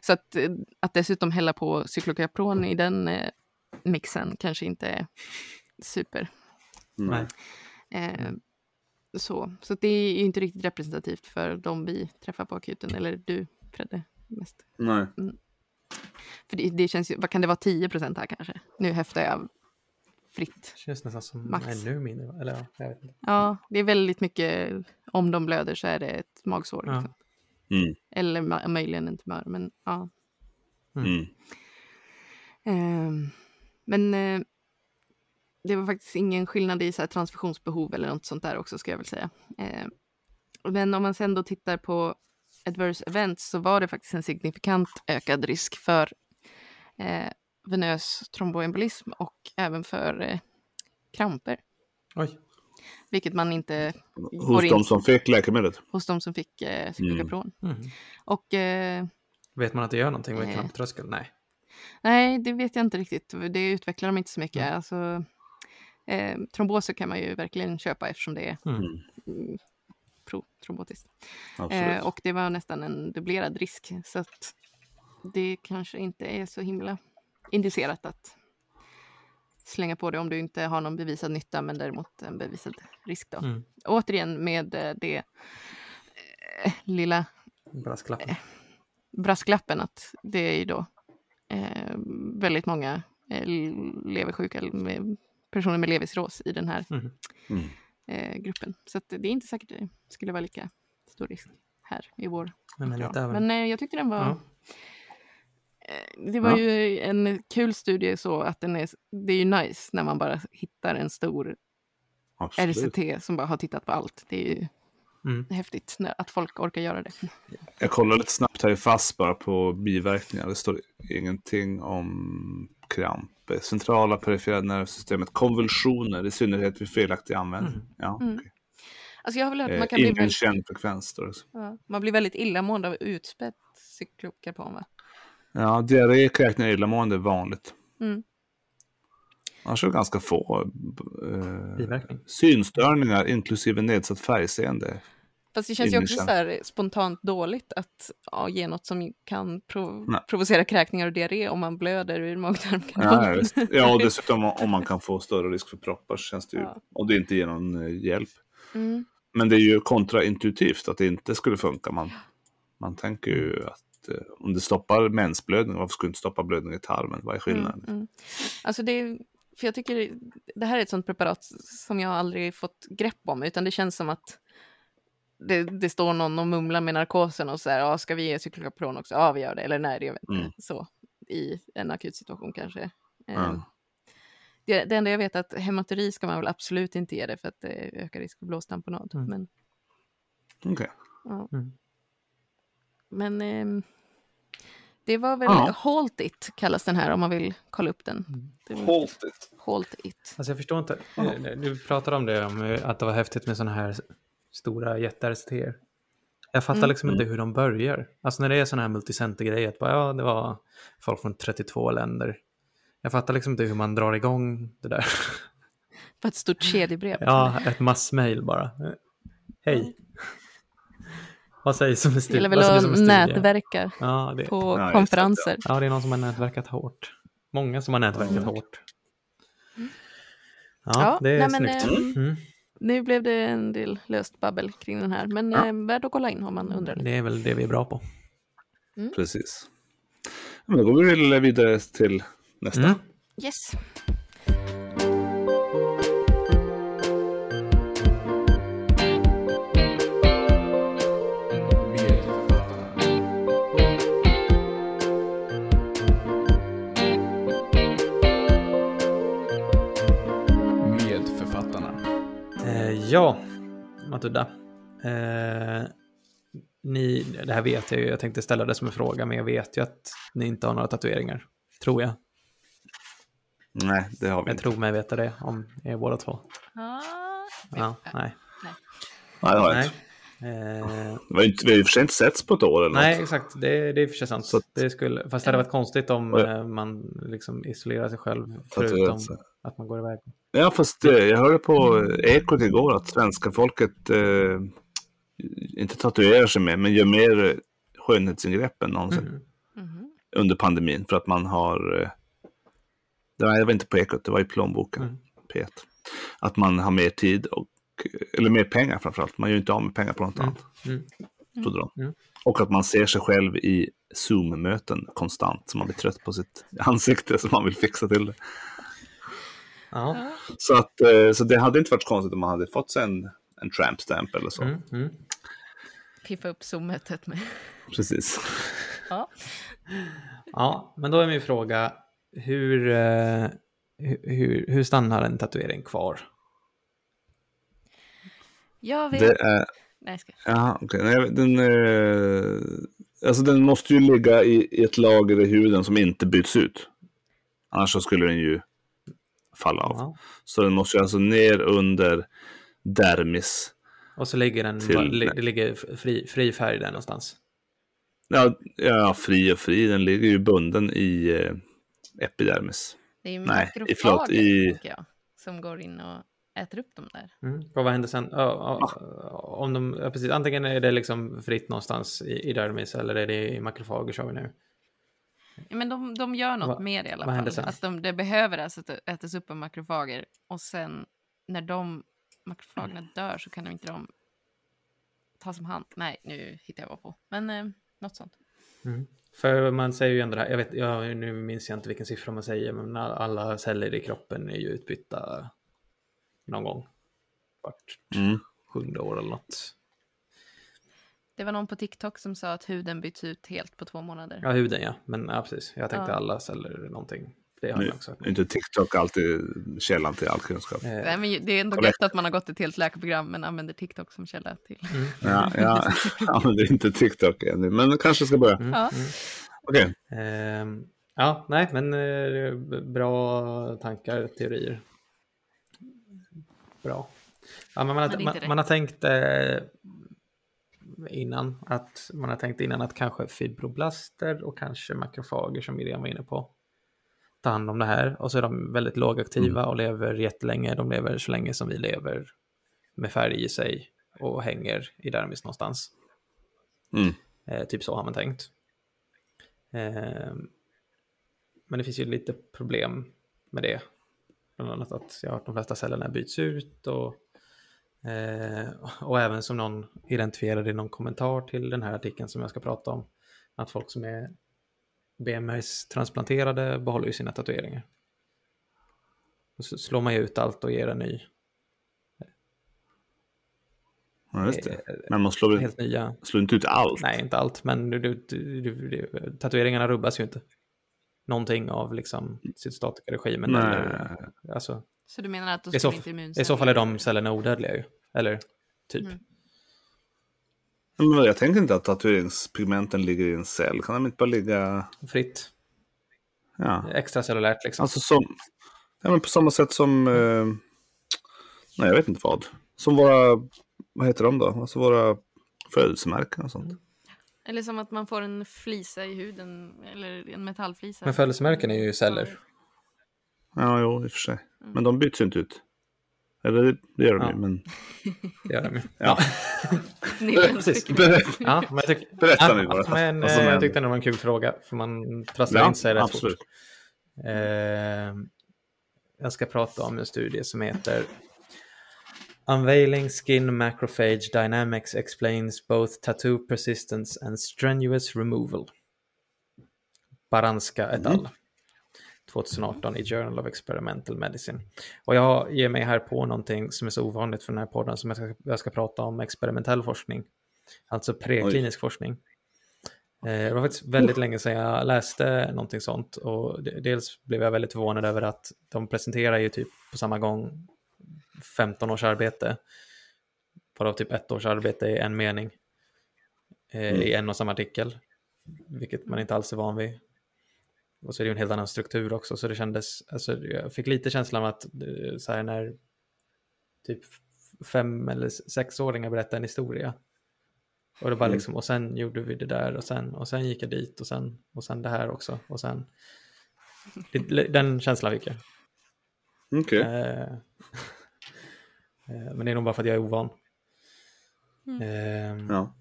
Så att, eh, att dessutom hälla på cyklokapron i den eh, mixen kanske inte är super. Nej. Eh, så så det är ju inte riktigt representativt för de vi träffar på akuten, eller du Fredde mest. Nej. För det, det känns ju, vad kan det vara, 10 procent här kanske? Nu häftar jag fritt. Känns nästan som Max. ännu mindre. Eller ja, jag vet inte. Ja, det är väldigt mycket, om de blöder så är det ett magsår. Ja. Liksom. Mm. Eller möjligen en tumör, men ja. Mm. Ehm, men eh, det var faktiskt ingen skillnad i så här, transfusionsbehov eller något sånt där också, ska jag väl säga. Ehm, men om man sen då tittar på adverse events så var det faktiskt en signifikant ökad risk för eh, venös tromboembolism och även för eh, kramper, Oj, vilket man inte Hos går in de som fick läkemedlet. hos de som fick eh, cyklokapron. Mhm. Och eh, Vet man att det gör någonting med Nej. kramptröskeln? Nej. nej, det vet jag inte riktigt. Det utvecklar de inte så mycket. Mm. Alltså, eh, tromboser kan man ju verkligen köpa eftersom det är Mm. mm, pro-trombotiskt. Absolut. Eh, och det var nästan en dubblerad risk. Så att det kanske inte är så himla indicerat att slänga på det om du inte har någon bevisad nytta men däremot en bevisad risk. Då. Mm. Återigen med eh, det eh, lilla Brasklappen. brasklappen att det är ju då eh, väldigt många eh, leversjuka med personer med levercirros i den här Mhm. Mm. eh, gruppen. Så att det är inte säkert det skulle vara lika stor risk här i vår Men, men. Men eh, jag tyckte den var... ja. Eh, Det var Ja. ju en kul studie så att den är... Det är ju nice när man bara hittar en stor Absolut. RCT som bara har tittat på allt. Det är ju Mm. häftigt när, att folk orkar göra det. Jag kollar lite snabbt här i FASS bara på biverkningar. Det står ingenting om kramp. Centrala perifera nervsystemet, konvulsioner, i synnerhet vid felaktig användning. Mm. Ja, Mm. okej. Alltså jag har väl hört att man eh, kan bli ingen väldigt, känd frekvens det. ja, man blir väldigt illamående av utspätt cyklokapron va? Ja, diarré, kräkningar, illamående är vanligt. Mm. Annars är det ganska få eh, synstörningar, inklusive nedsatt färgseende. Fast det känns ju också så här spontant dåligt att ja, ge något som kan prov- Nej. provocera kräkningar och diarré om man blöder ur magtarmkanalen. Ja, ja, och [laughs] dessutom om man kan få större risk för proppar så känns det ju, Ja. och det inte ger någon eh, hjälp. Mm. Men det är ju kontraintuitivt att det inte skulle funka. Man, man tänker ju att om det stoppar mensblödning, varför skulle det inte stoppa blödning i tarmen? Vad är skillnaden? Mm, mm. Alltså det, är- för jag tycker det här är ett sånt preparat som jag aldrig fått grepp om, utan det känns som att det, det står någon och mumlar med narkosen och så här, ja, ska vi ge cyklokapron också? Ja, vi gör det. Eller nej, det gör vi inte. Mm. Så, i en akut situation kanske. Eh, Ja. Det, det enda jag vet är att hematuri ska man väl absolut inte ge det för att det ökar risk för blåstamponad. Mm. Men, Okej. ja. Mm. men ehm, det var väl Ja. Halt It kallas den här om man vill kolla upp den. Mm. Var- Halt it. Halt It. Alltså jag förstår inte. Ja. Eh, Du pratade om det, om eh, att det var häftigt med sådana här stora jätte-RCTer. Jag fattar Mm. liksom inte hur de börjar. Alltså när det är sådana här multicenter-grejer, att bara, ja, det var folk från 32 länder. Jag fattar liksom inte hur man drar igång det där. På ett stort kedjebrev. Ja, ett massmail bara. Eh, Hej. Vad sägs om en Det studie? gäller väl vad sägs om att en studie? nätverka Ja, det, på Ja, just det, konferenser. ja, det är någon som har nätverkat hårt. Många som har nätverkat Mm. hårt. Ja, Ja, det är nej, men, snyggt. ehm, Mm. Nu blev det en del löst babbel kring den här, men Ja. eh, värd att kolla in om man undrar lite. Det är väl det vi är bra på. Precis. Ja, Men då går vi vidare till nästa. Mm. Yes. Ja, Matilda. Eh, ni, det här vet jag ju, jag tänkte ställa det som en fråga, men jag vet ju att ni inte har några tatueringar. Tror jag. Nej, det har vi Jag inte. tror mig veta det om er båda två. Ah, Ja, nej. Nej, det har jag nej. inte. Eh, Det var ju inte, vi har ju för sig inte setts på ett år eller nej, något. exakt. Det, det är i och för sig sant. Så att- det skulle, fast det hade varit konstigt om Och- eh, man liksom isolerar sig själv Tatuerat förutom sig. att man går iväg. Ja, fast eh, jag hörde på Ekot igår att svenska folket eh, inte tatuerar sig mer, men gör mer skönhetsingrepp än någonsin Mhm. Mhm. under pandemin. För att man har... Eh, det var, det var inte på Ekot, det var i plånboken, Mm. P1. Att man har mer tid och, eller mer pengar framförallt. Man gör ju inte av med pengar på något Mm. annat, Mm. trodde de. Mm. Och att man ser sig själv i Zoom-möten konstant, så man blir trött på sitt ansikte, så man vill fixa till det. Ja. Så, att, eh, så det hade inte varit konstigt om man hade fått sig en, en tramp stamp eller så. Mm. Mm. Piffa upp Zoom-mötet med. Precis. Ja. ja, men då är min fråga, hur, eh, hur, hur, stannar en tatuering kvar? Jag vet. Det är, Nej, jag ska. ja, okej. Nej, den, eh, alltså den måste ju ligga i, i ett lager i huden som inte byts ut. Annars så skulle den ju falla av. Ja. Så den måste ju alltså ner under dermis. Och så ligger den, Till- det ligger fri, fri färg där någonstans. Ja, ja, fri och fri. Den ligger ju bunden i eh, epidermis. Det är ju Nej, i- förlåt, i- jag, som går in och äter upp dem där. Mm. Och vad händer sen? Ja, om de, ja, precis, antingen är det liksom fritt någonstans i, i dermis eller är det i makrofager sa vi nu. Ja, men de, de gör något Vad- mer i alla fall. sen? Att de, det behöver alltså ät- ätas upp av makrofager och sen när de makrofagerna dör så kan de inte de tas om hand. Nej, nu hittar jag vad på. Men eh, något sånt. För man säger ju ändå det här, jag vet, ja, nu minns jag inte vilken siffra man säger, men all- alla celler i kroppen är ju utbytta någon gång. Vart Mm. sjunde år eller något. Det var någon på TikTok som sa att huden byts ut helt på två månader. Ja, huden ja, men ja, precis. Jag tänkte Ja. alla celler någonting. Det har jag också. är inte TikTok alltid källan till all kunskap. Eh, Nej, men det är ändå gött att man har gått ett helt läkarprogram men använder TikTok som källa till. mm, [laughs] Ja, ja, ja, men det är inte TikTok ännu, men kanske ska börja. mm, Ja. mm. Okej, Ehm, ja, nej, men eh, bra tankar, teorier. Bra. Ja, men man, har, man, man har tänkt eh, innan att man har tänkt innan att kanske fibroblaster och kanske makrofager som Miriam var inne på tar hand om det här och så är de väldigt lågaktiva och lever jättelänge. De lever så länge som vi lever med färg i sig och hänger i dermis någonstans. Mm. Eh, typ så har man tänkt. Eh, men det finns ju lite problem med det. Bland annat att jag har hört de flesta cellerna byts ut och, eh, och även som någon identifierade i någon kommentar till den här artikeln som jag ska prata om. Att folk som är BMS-transplanterade behåller ju sina tatueringar. Och så slår man ju ut allt och ger en ny. ja, just det. eh, Men man slår, Helt nya. slår inte ut allt. Nej, inte allt, men du, du, du, tatueringarna rubbas ju inte. Någonting av liksom cytostatikaregimen. Nej. Eller, alltså, Så du menar att då I så, skulle inte I immunceller... så fall är de cellerna odödliga ju. Eller typ. Mm. Men jag tänker inte att tatueringspigmenten ligger i en cell. Kan de inte bara ligga... Fritt. Ja. Extracellulärt liksom. Alltså som... Ja, men på samma sätt som... Eh... Nej, jag vet inte vad. Som våra... Vad heter de då? Alltså våra födelsemärken och sånt. Eller som att man får en flisa i huden, eller en metallflisa. Men födelsemärken är ju celler. Ja, jo, i och för sig. Men de byts inte ut. Eller det, gör de Ja. ju, men... Det gör de ju. Ja. [laughs] [laughs] Precis. Ja, men jag, tyck, Berätta ja, nu bara. Men, Vad som eh, jag tyckte det var en kul fråga. För man trasslar Ja, in sig rätt absolut. fort. Eh, jag ska prata om en studie som heter Unveiling Skin Macrophage Dynamics Explains Both Tattoo Persistence and Strenuous Removal. Baranska et al. 2018 i Journal of Experimental Medicine. Och jag ger mig här på någonting som är så ovanligt för den här podden som jag ska, jag ska prata om experimentell forskning. Alltså preklinisk forskning. Eh, Det var faktiskt väldigt länge sedan jag läste någonting sånt och de- dels blev jag väldigt förvånad över att de presenterar ju typ på samma gång 15 års arbete, varav typ ett års arbete i en mening eh, i en och samma artikel, vilket man inte alls är van vid. Och så är det ju en helt annan struktur också, så det kändes, alltså jag fick lite känslan av att eh, så här när typ fem eller sexåringar berättar en historia Och, det bara Mm. liksom, och sen gjorde vi det där och sen, och sen gick jag dit och sen, och sen det här också. Och sen, det, den känslan fick jag. Okej. Eh, [laughs] eh, men det är nog bara för att jag är ovan. Mm. Eh, Ja.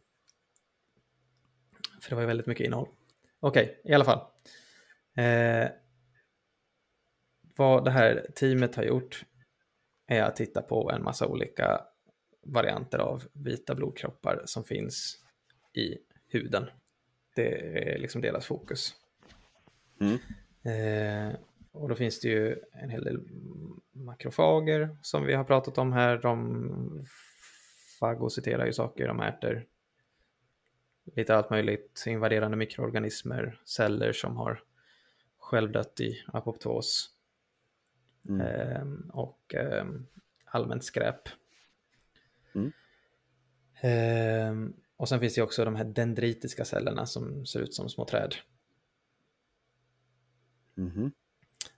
För det var ju väldigt mycket innehåll. Okej, i alla fall. Eh, vad det här teamet har gjort är att titta på en massa olika varianter av vita blodkroppar som finns i huden. Det är liksom deras fokus. Mm. Eh, och då finns det ju en hel del makrofager som vi har pratat om här. De fagociterar ju saker, de äter lite allt möjligt, invaderande mikroorganismer, celler som har självdött i apoptos Mm. ehm, och ehm, allmänt skräp. Mm. Ehm, och sen finns det också de här dendritiska cellerna som ser ut som små träd.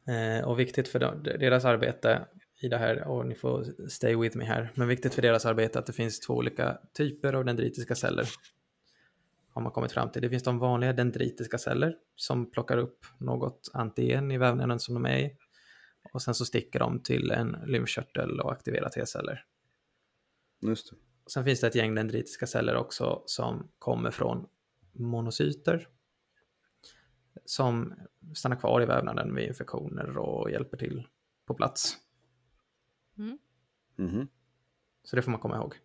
Eh, och viktigt för de- deras arbete i det här, och ni får stay with me här, men viktigt för deras arbete att det finns två olika typer av dendritiska celler. Har man kommit fram till. Det finns de vanliga dendritiska celler som plockar upp något antigen i vävnaden som de är i. Och sen så sticker de till en lymfkörtel och aktiverar T-celler. Just det. Sen finns det ett gäng dendritiska celler också som kommer från monocyter. Som stannar kvar i vävnaden vid infektioner och hjälper till på plats. Mhm. Så det får man komma ihåg.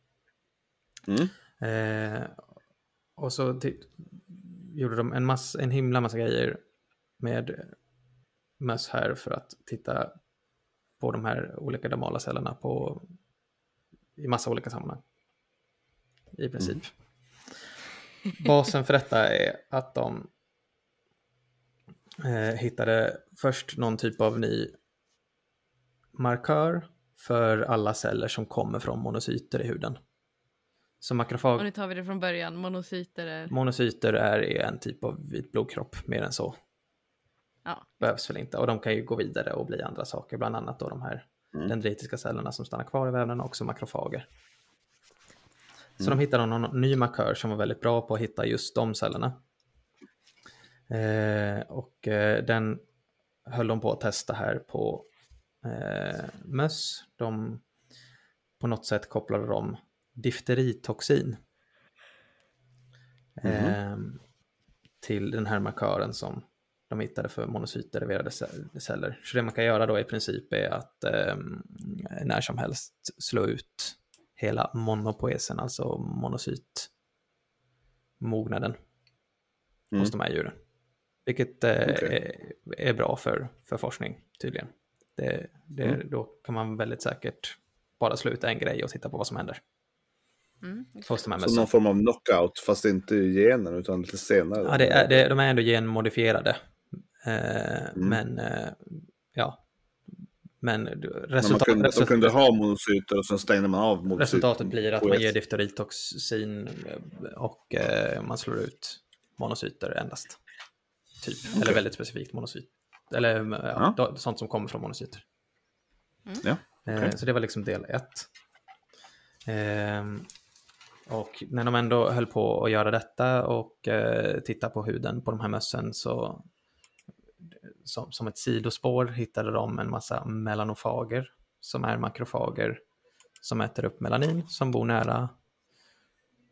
Mm. Eh, och så ti- gjorde de en, massa, en himla massa grejer med möss här för att titta på de här olika dermala cellerna på, i massa olika sammanhang. I princip. Basen för detta är att de eh, hittade först någon typ av ny markör för alla celler som kommer från monocyter i huden. Så makrofag... Och nu tar vi det från början. Monocyter är... Monocyter är en typ av vit blodkropp, mer än så. Ja. Behövs väl inte. Och de kan ju gå vidare och bli andra saker, bland annat då de här Mm. dendritiska cellerna som stannar kvar i vävnaden, också makrofager. Så Mm. de hittade någon ny markör som var väldigt bra på att hitta just de cellerna. Eh, och eh, den höll de på att testa här på eh, möss. De, på något sätt kopplade de difteritoxin eh, till den här markören som de hittade för monocytderiverade ce- celler. Så det man kan göra då i princip är att eh, när som helst slå ut hela monopoesen, alltså monocytmognaden Mm. hos de här djuren. Vilket eh, Okej. är, är bra för, för forskning tydligen. Det, det, Mm. Då kan man väldigt säkert bara slå ut en grej och titta på vad som händer Mm. mössen. någon form av knockout, fast inte i genen utan lite senare. Ja, det är, det, de är ändå genmodifierade. Eh, Mm. Men eh, ja, men Men man resultat, kunde, de kunde ha monocyter och sen stängde man av monocyter. resultatet blir att man ger difteritoxin eh, och eh, man slår ut monocyter endast. Typ, eller väldigt specifikt monocyt. Eller ja, Ja. då- sånt som kommer från monocyter. Ja, Eh, okej. Så det var liksom del ett. Och när de ändå höll på att göra detta och eh, titta på huden på de här mössen så som, som ett sidospår hittade de en massa melanofager som är makrofager som äter upp melanin som bor nära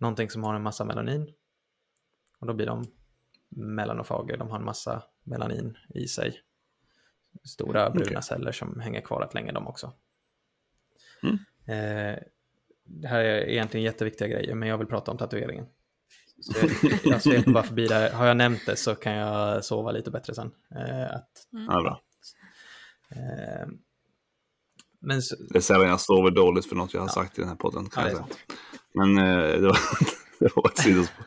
någonting som har en massa melanin. Och då blir de melanofager, de har en massa melanin i sig. Stora bruna okej. celler som hänger kvar rätt länge de också. Mm. Eh, det här är egentligen jätteviktiga grejer, men jag vill prata om tatueringen. Så jag, [laughs] sveper bara förbi det här. Har jag nämnt det så kan jag sova lite bättre sen. Eh, att, Ja, bra. eh, men så, Det är sällan jag sover dåligt för något jag har sagt i den här podden. Kan ja, jag säga. Men eh, det, var, [laughs] det var ett sidospår.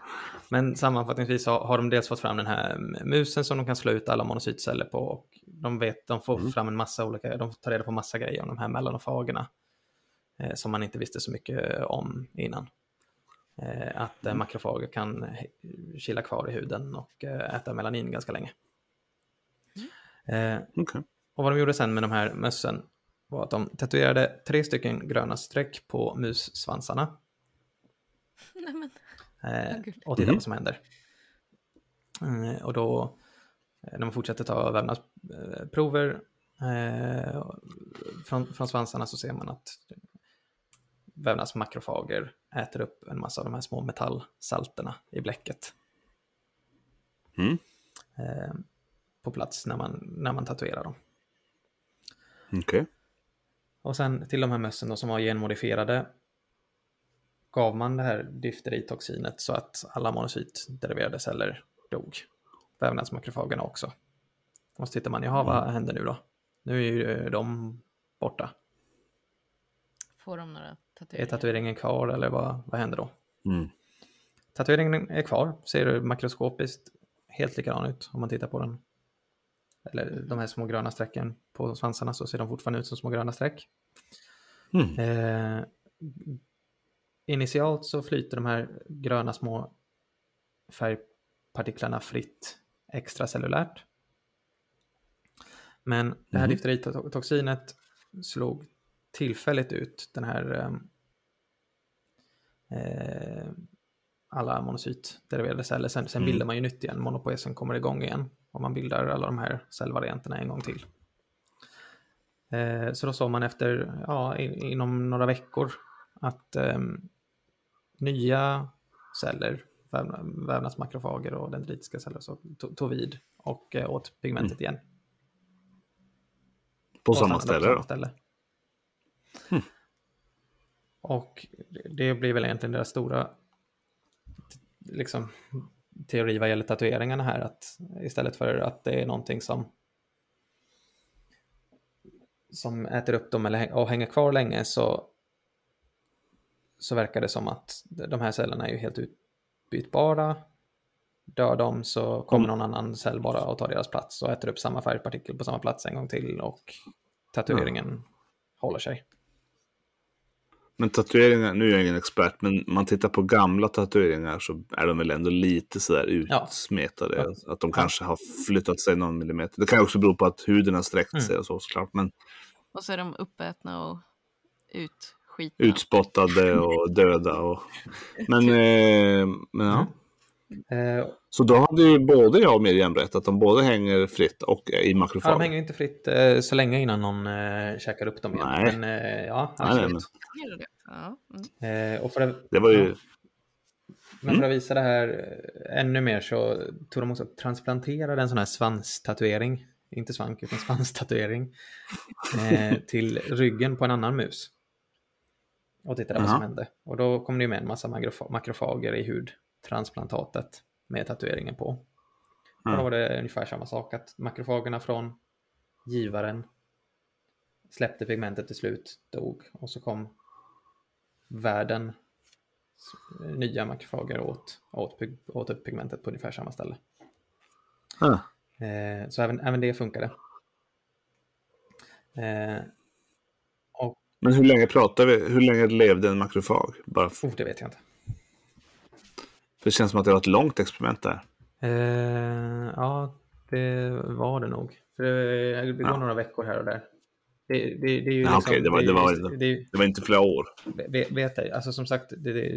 Men sammanfattningsvis har, har de dels fått fram den här musen som de kan slå ut alla monocytceller på. Och de, vet, de får Mm. fram en massa olika, de tar reda på massa grejer om de här melanofagerna. Eh, som man inte visste så mycket om innan. Eh, att eh, makrofager kan chilla kvar i huden och eh, äta melanin ganska länge. Eh, Okej. och vad de gjorde sen med de här mössen var att de tatuerade tre stycken gröna streck på mussvansarna. [laughs] Nej, men. eh, och titta Mhm. vad som händer. Eh, och då, när man fortsätter ta vävnadsprover eh, från, från svansarna så ser man att vävnadsmakrofager äter upp en massa av de här små metallsalterna i bläcket. Mm. Eh, på plats när man, när man tatuerar dem. Okej. Och sen till de här mössen då som var genmodifierade gav man det här difteritoxinet så att alla monocytderiverade celler dog. Vävnadsmakrofagerna också. Och så tittar man, jaha vad händer nu då? Nu är ju de borta. Får de några Är tatueringar? tatueringen kvar eller vad, vad händer då? Mm. Tatueringen är kvar, ser makroskopiskt helt likadan ut om man tittar på den. Eller de här små gröna strecken på svansarna så ser de fortfarande ut som små gröna streck. Mm. Eh, initialt så flyter de här gröna små färgpartiklarna fritt extracellulärt. Men det här Mhm. difteritoxinet slog tillfälligt ut den här ehm, eh, alla monocytderiverade celler. Sen, sen Mm. bildar man ju nytt igen. Monopoesen kommer igång igen och man bildar alla de här cellvarianterna en gång till. Eh, så då såg man efter, ja, in, inom några veckor att ehm, nya celler, vävna, vävnadsmakrofager och dendritiska celler, så tog, tog vid och eh, åt pigmentet igen. På Och samma ställe på samma ställe. Hmm. Och det blir väl egentligen deras stora liksom, teori vad gäller tatueringarna här. Att istället för att det är någonting som som äter upp dem eller, och hänger kvar länge så så verkar det som att de här cellerna är ju helt utbytbara. Dör de så kommer någon annan cell bara och tar deras plats och äter upp samma färgpartikel på samma plats en gång till och tatueringen håller sig. Men tatueringar, nu är jag ingen expert, men man tittar på gamla tatueringar så är de väl ändå lite sådär Ja. utsmetade. Att de kanske har flyttat sig någon millimeter. Det kan också bero på att huden har sträckt Mm. sig och så såklart. Men Och så är de uppätna och utskitna. utspottade och döda. Och... Men, eh, men ja. Eh, Så då hade ju både jag och Miriam rätt, att de både hänger fritt och i ja, makrofag. de hänger inte fritt eh, så länge innan någon eh, käkar upp dem igen. Nej. Men ja, Nej, absolut. nej, det? Ja. Mm. Och för att, Det var ju... Ja. Men för att visa det här ännu mer så tog de också transplanterade en sån här svanstatuering, inte svank utan svanstatuering, [laughs] till ryggen på en annan mus. Och tittade vad som hände. Och då kom det ju med en massa makrofa- makrofager i hudtransplantatet med tatueringen på. Och då Mm. var det ungefär samma sak, att makrofagerna från givaren släppte pigmentet till slut, dog och så kom världen nya makrofager åt, åt, åt upp pigmentet på ungefär samma ställe. Ah. Eh, så även, även det funkade. Eh, och Men hur länge pratar vi? Hur länge levde en makrofag? Bara för... oh, det vet jag inte. För det känns som att det var ett långt experiment där. Eh, ja, det var det nog. För det, det går Ja. några veckor här och där. Det, det, det är ju Ja, liksom, okej, det var- det det inte flera år. Vet, vet jag, alltså som sagt,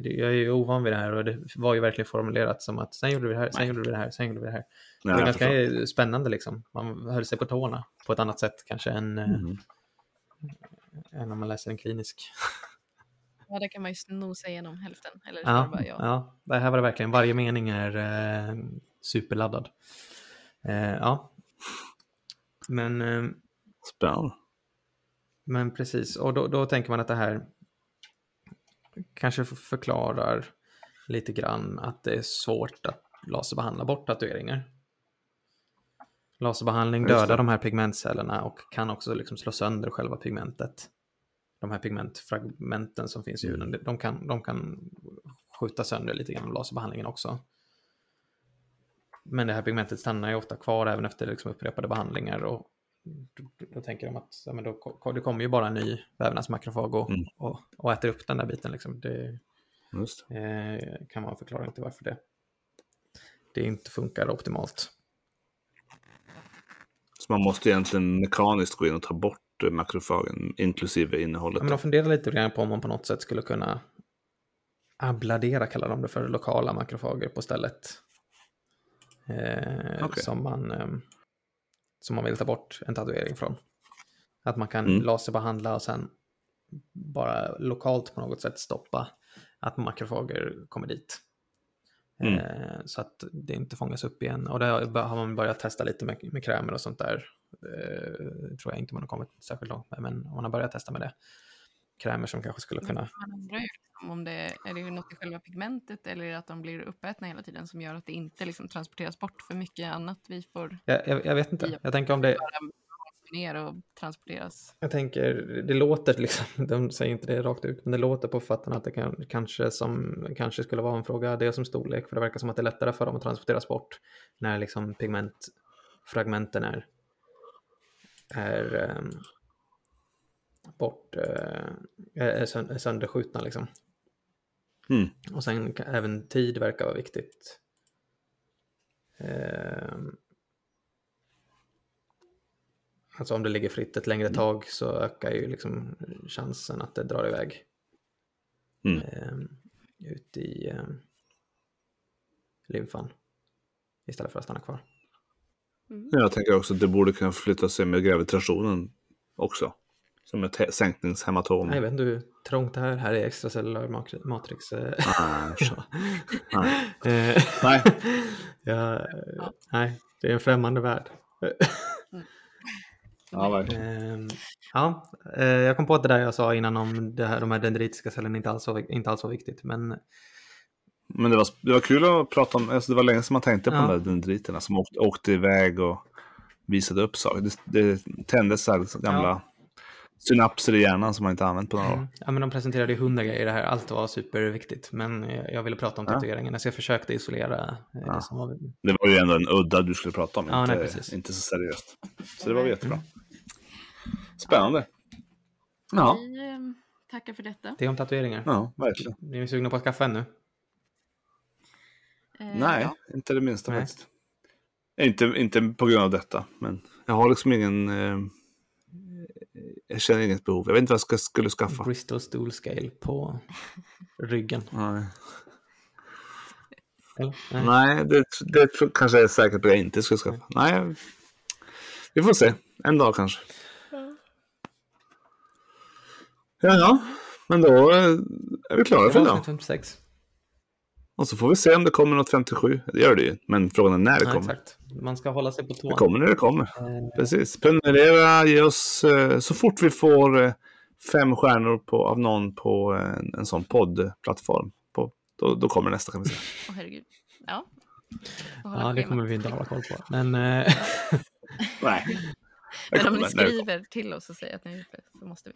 jag är ju ovan vid det här och det var ju verkligen formulerat som att sen gjorde vi det här, sen Nej. gjorde vi det här, sen gjorde vi det här. Nej, det var ganska förstår. spännande liksom. Man höll sig på tårna på ett annat sätt kanske än, eh, Mhm. än om man läser en klinisk. [laughs] Ja, där kan man ju snosa igenom hälften. Eller det Ja, bara jag. ja, det här var det verkligen. Varje mening är eh, superladdad. Eh, ja. Men, eh, Spännande. men precis, och då, då tänker man att det här kanske förklarar lite grann att det är svårt att laserbehandla bort tatueringar. Laserbehandling det. dödar de här pigmentcellerna och kan också liksom slå sönder själva pigmentet. De här pigmentfragmenten som finns i huden, de kan, de kan skjuta sönder lite grann av laserbehandlingen också. Men det här pigmentet stannar ju ofta kvar även efter liksom upprepade behandlingar och då, då tänker de att ja, men då, det kommer ju bara en ny vävnadsmakrofag och, Mm. och, och äter upp den där biten. Liksom. Det. eh, kan vara en förklaring till varför det, det inte funkar optimalt. Så man måste egentligen mekaniskt gå in och ta bort eh, makrofagen, inklusive innehållet. Ja, men de funderar lite grann på om man på något sätt skulle kunna abladera kallar de det för, lokala makrofager på stället. Eh, Okej. som, man, eh, som man vill ta bort en tatuering från. Att man kan Mm. laserbehandla och sen bara lokalt på något sätt stoppa att makrofager kommer dit. Mm. Eh, så att det inte fångas upp igen. Och det har man börjat testa lite med, med krämer och sånt där. Eh, tror jag inte man har kommit särskilt långt med, men man har börjat testa med det. Krämer som kanske skulle kunna... Man undrar ju liksom om det är det något i själva pigmentet eller att de blir uppätna hela tiden som gör att det inte liksom transporteras bort för mycket annat vi får Jag, jag, jag vet inte. Jag tänker om det... ner och transporteras. Jag tänker, det låter liksom, [laughs] de säger inte det rakt ut, men det låter på författarna att det kan, kanske, som, kanske skulle vara en fråga det som storlek, för det verkar som att det är lättare för dem att transporteras bort när liksom pigmentfragmenten är, är um, bort, uh, är, sö- är sönderskjutna liksom. Mm. Och sen även tid verkar vara viktigt. Ehm, Alltså om det ligger fritt ett längre tag så ökar ju liksom chansen att det drar iväg Mm. ehm, ut i ehm, lymfan istället för att stanna kvar. Jag tänker också att det borde kunna flytta sig med gravitationen också. Som ett he- sänkningshematom. Nej, Jag vet inte hur trångt det här, här är extracellulär mak- matrix. eh. Nej, Nej. [laughs] Eh, [laughs] ja, nej, det är en främmande värld. [laughs] Ja, verkligen. Ehm, ja, eh, jag kom på att det där jag sa innan om det här, de här dendritiska cellerna inte alls, var, inte alls var viktigt, men Men det var, det var kul att prata om, alltså det var länge sedan man tänkte på Ja. de där dendriterna som åkte, åkte iväg och visade upp saker. Det, det tändes så här gamla synapser i hjärnan som man inte använt på några år. Mm. Ja, men de presenterade ju hundra grejer i det här. Allt var superviktigt. Men jag jag ville prata om Ja. tatueringen. Så jag försökte isolera eh, Ja. det som var... Det var ju ändå en udda du skulle prata om, Ja, inte, nej, precis. inte så seriöst. Så det var jättebra. Spännande. Ja, Vi eh, tackar för detta. Det är om tatueringar. ja verkligen. Ni är sugna på att skaffa ännu? Eh, Nej, ja. inte det minsta Nej. faktiskt. Inte, inte på grund av detta, men jag har liksom ingen... Eh, jag känner inget behov. Jag vet inte vad jag ska, skulle skaffa. Bristol Stool Scale på ryggen. Nej, Eller? Nej. Nej det, det kanske är säkert att jag inte skulle skaffa. Nej, vi får se. En dag kanske. Ja, ja. Men då eh, är vi klara för idag. avsnitt 56. Och så får vi se om det kommer något 57. Det gör det ju. Men frågan är när det Ja, kommer. exakt. Man ska hålla sig på Det tårna. kommer när det kommer. Eh, Precis. Prenumerera, ge oss eh, så fort vi får eh, fem stjärnor på, av någon på en, en sån poddplattform. På, då, då kommer nästa kan vi säga. Åh herregud. Ja. Ja, det kommer vi inte hålla koll på. Men eh, [laughs] Nej. Men om ni det skriver till oss och säger att ni gjort det så måste vi.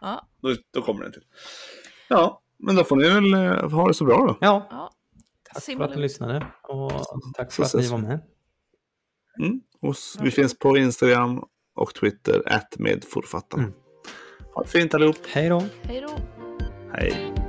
Ja, Då, då kommer den till. Ja, men då får ni väl eh, ha det så bra då. ja, ja. Tack för Simma att ni lyssnade. Och tack för att ni var med. Mm. Vi finns på Instagram och Twitter, at medforfattarna. Mm. Ha det fint allihop. Hej då! Hej då. Hej.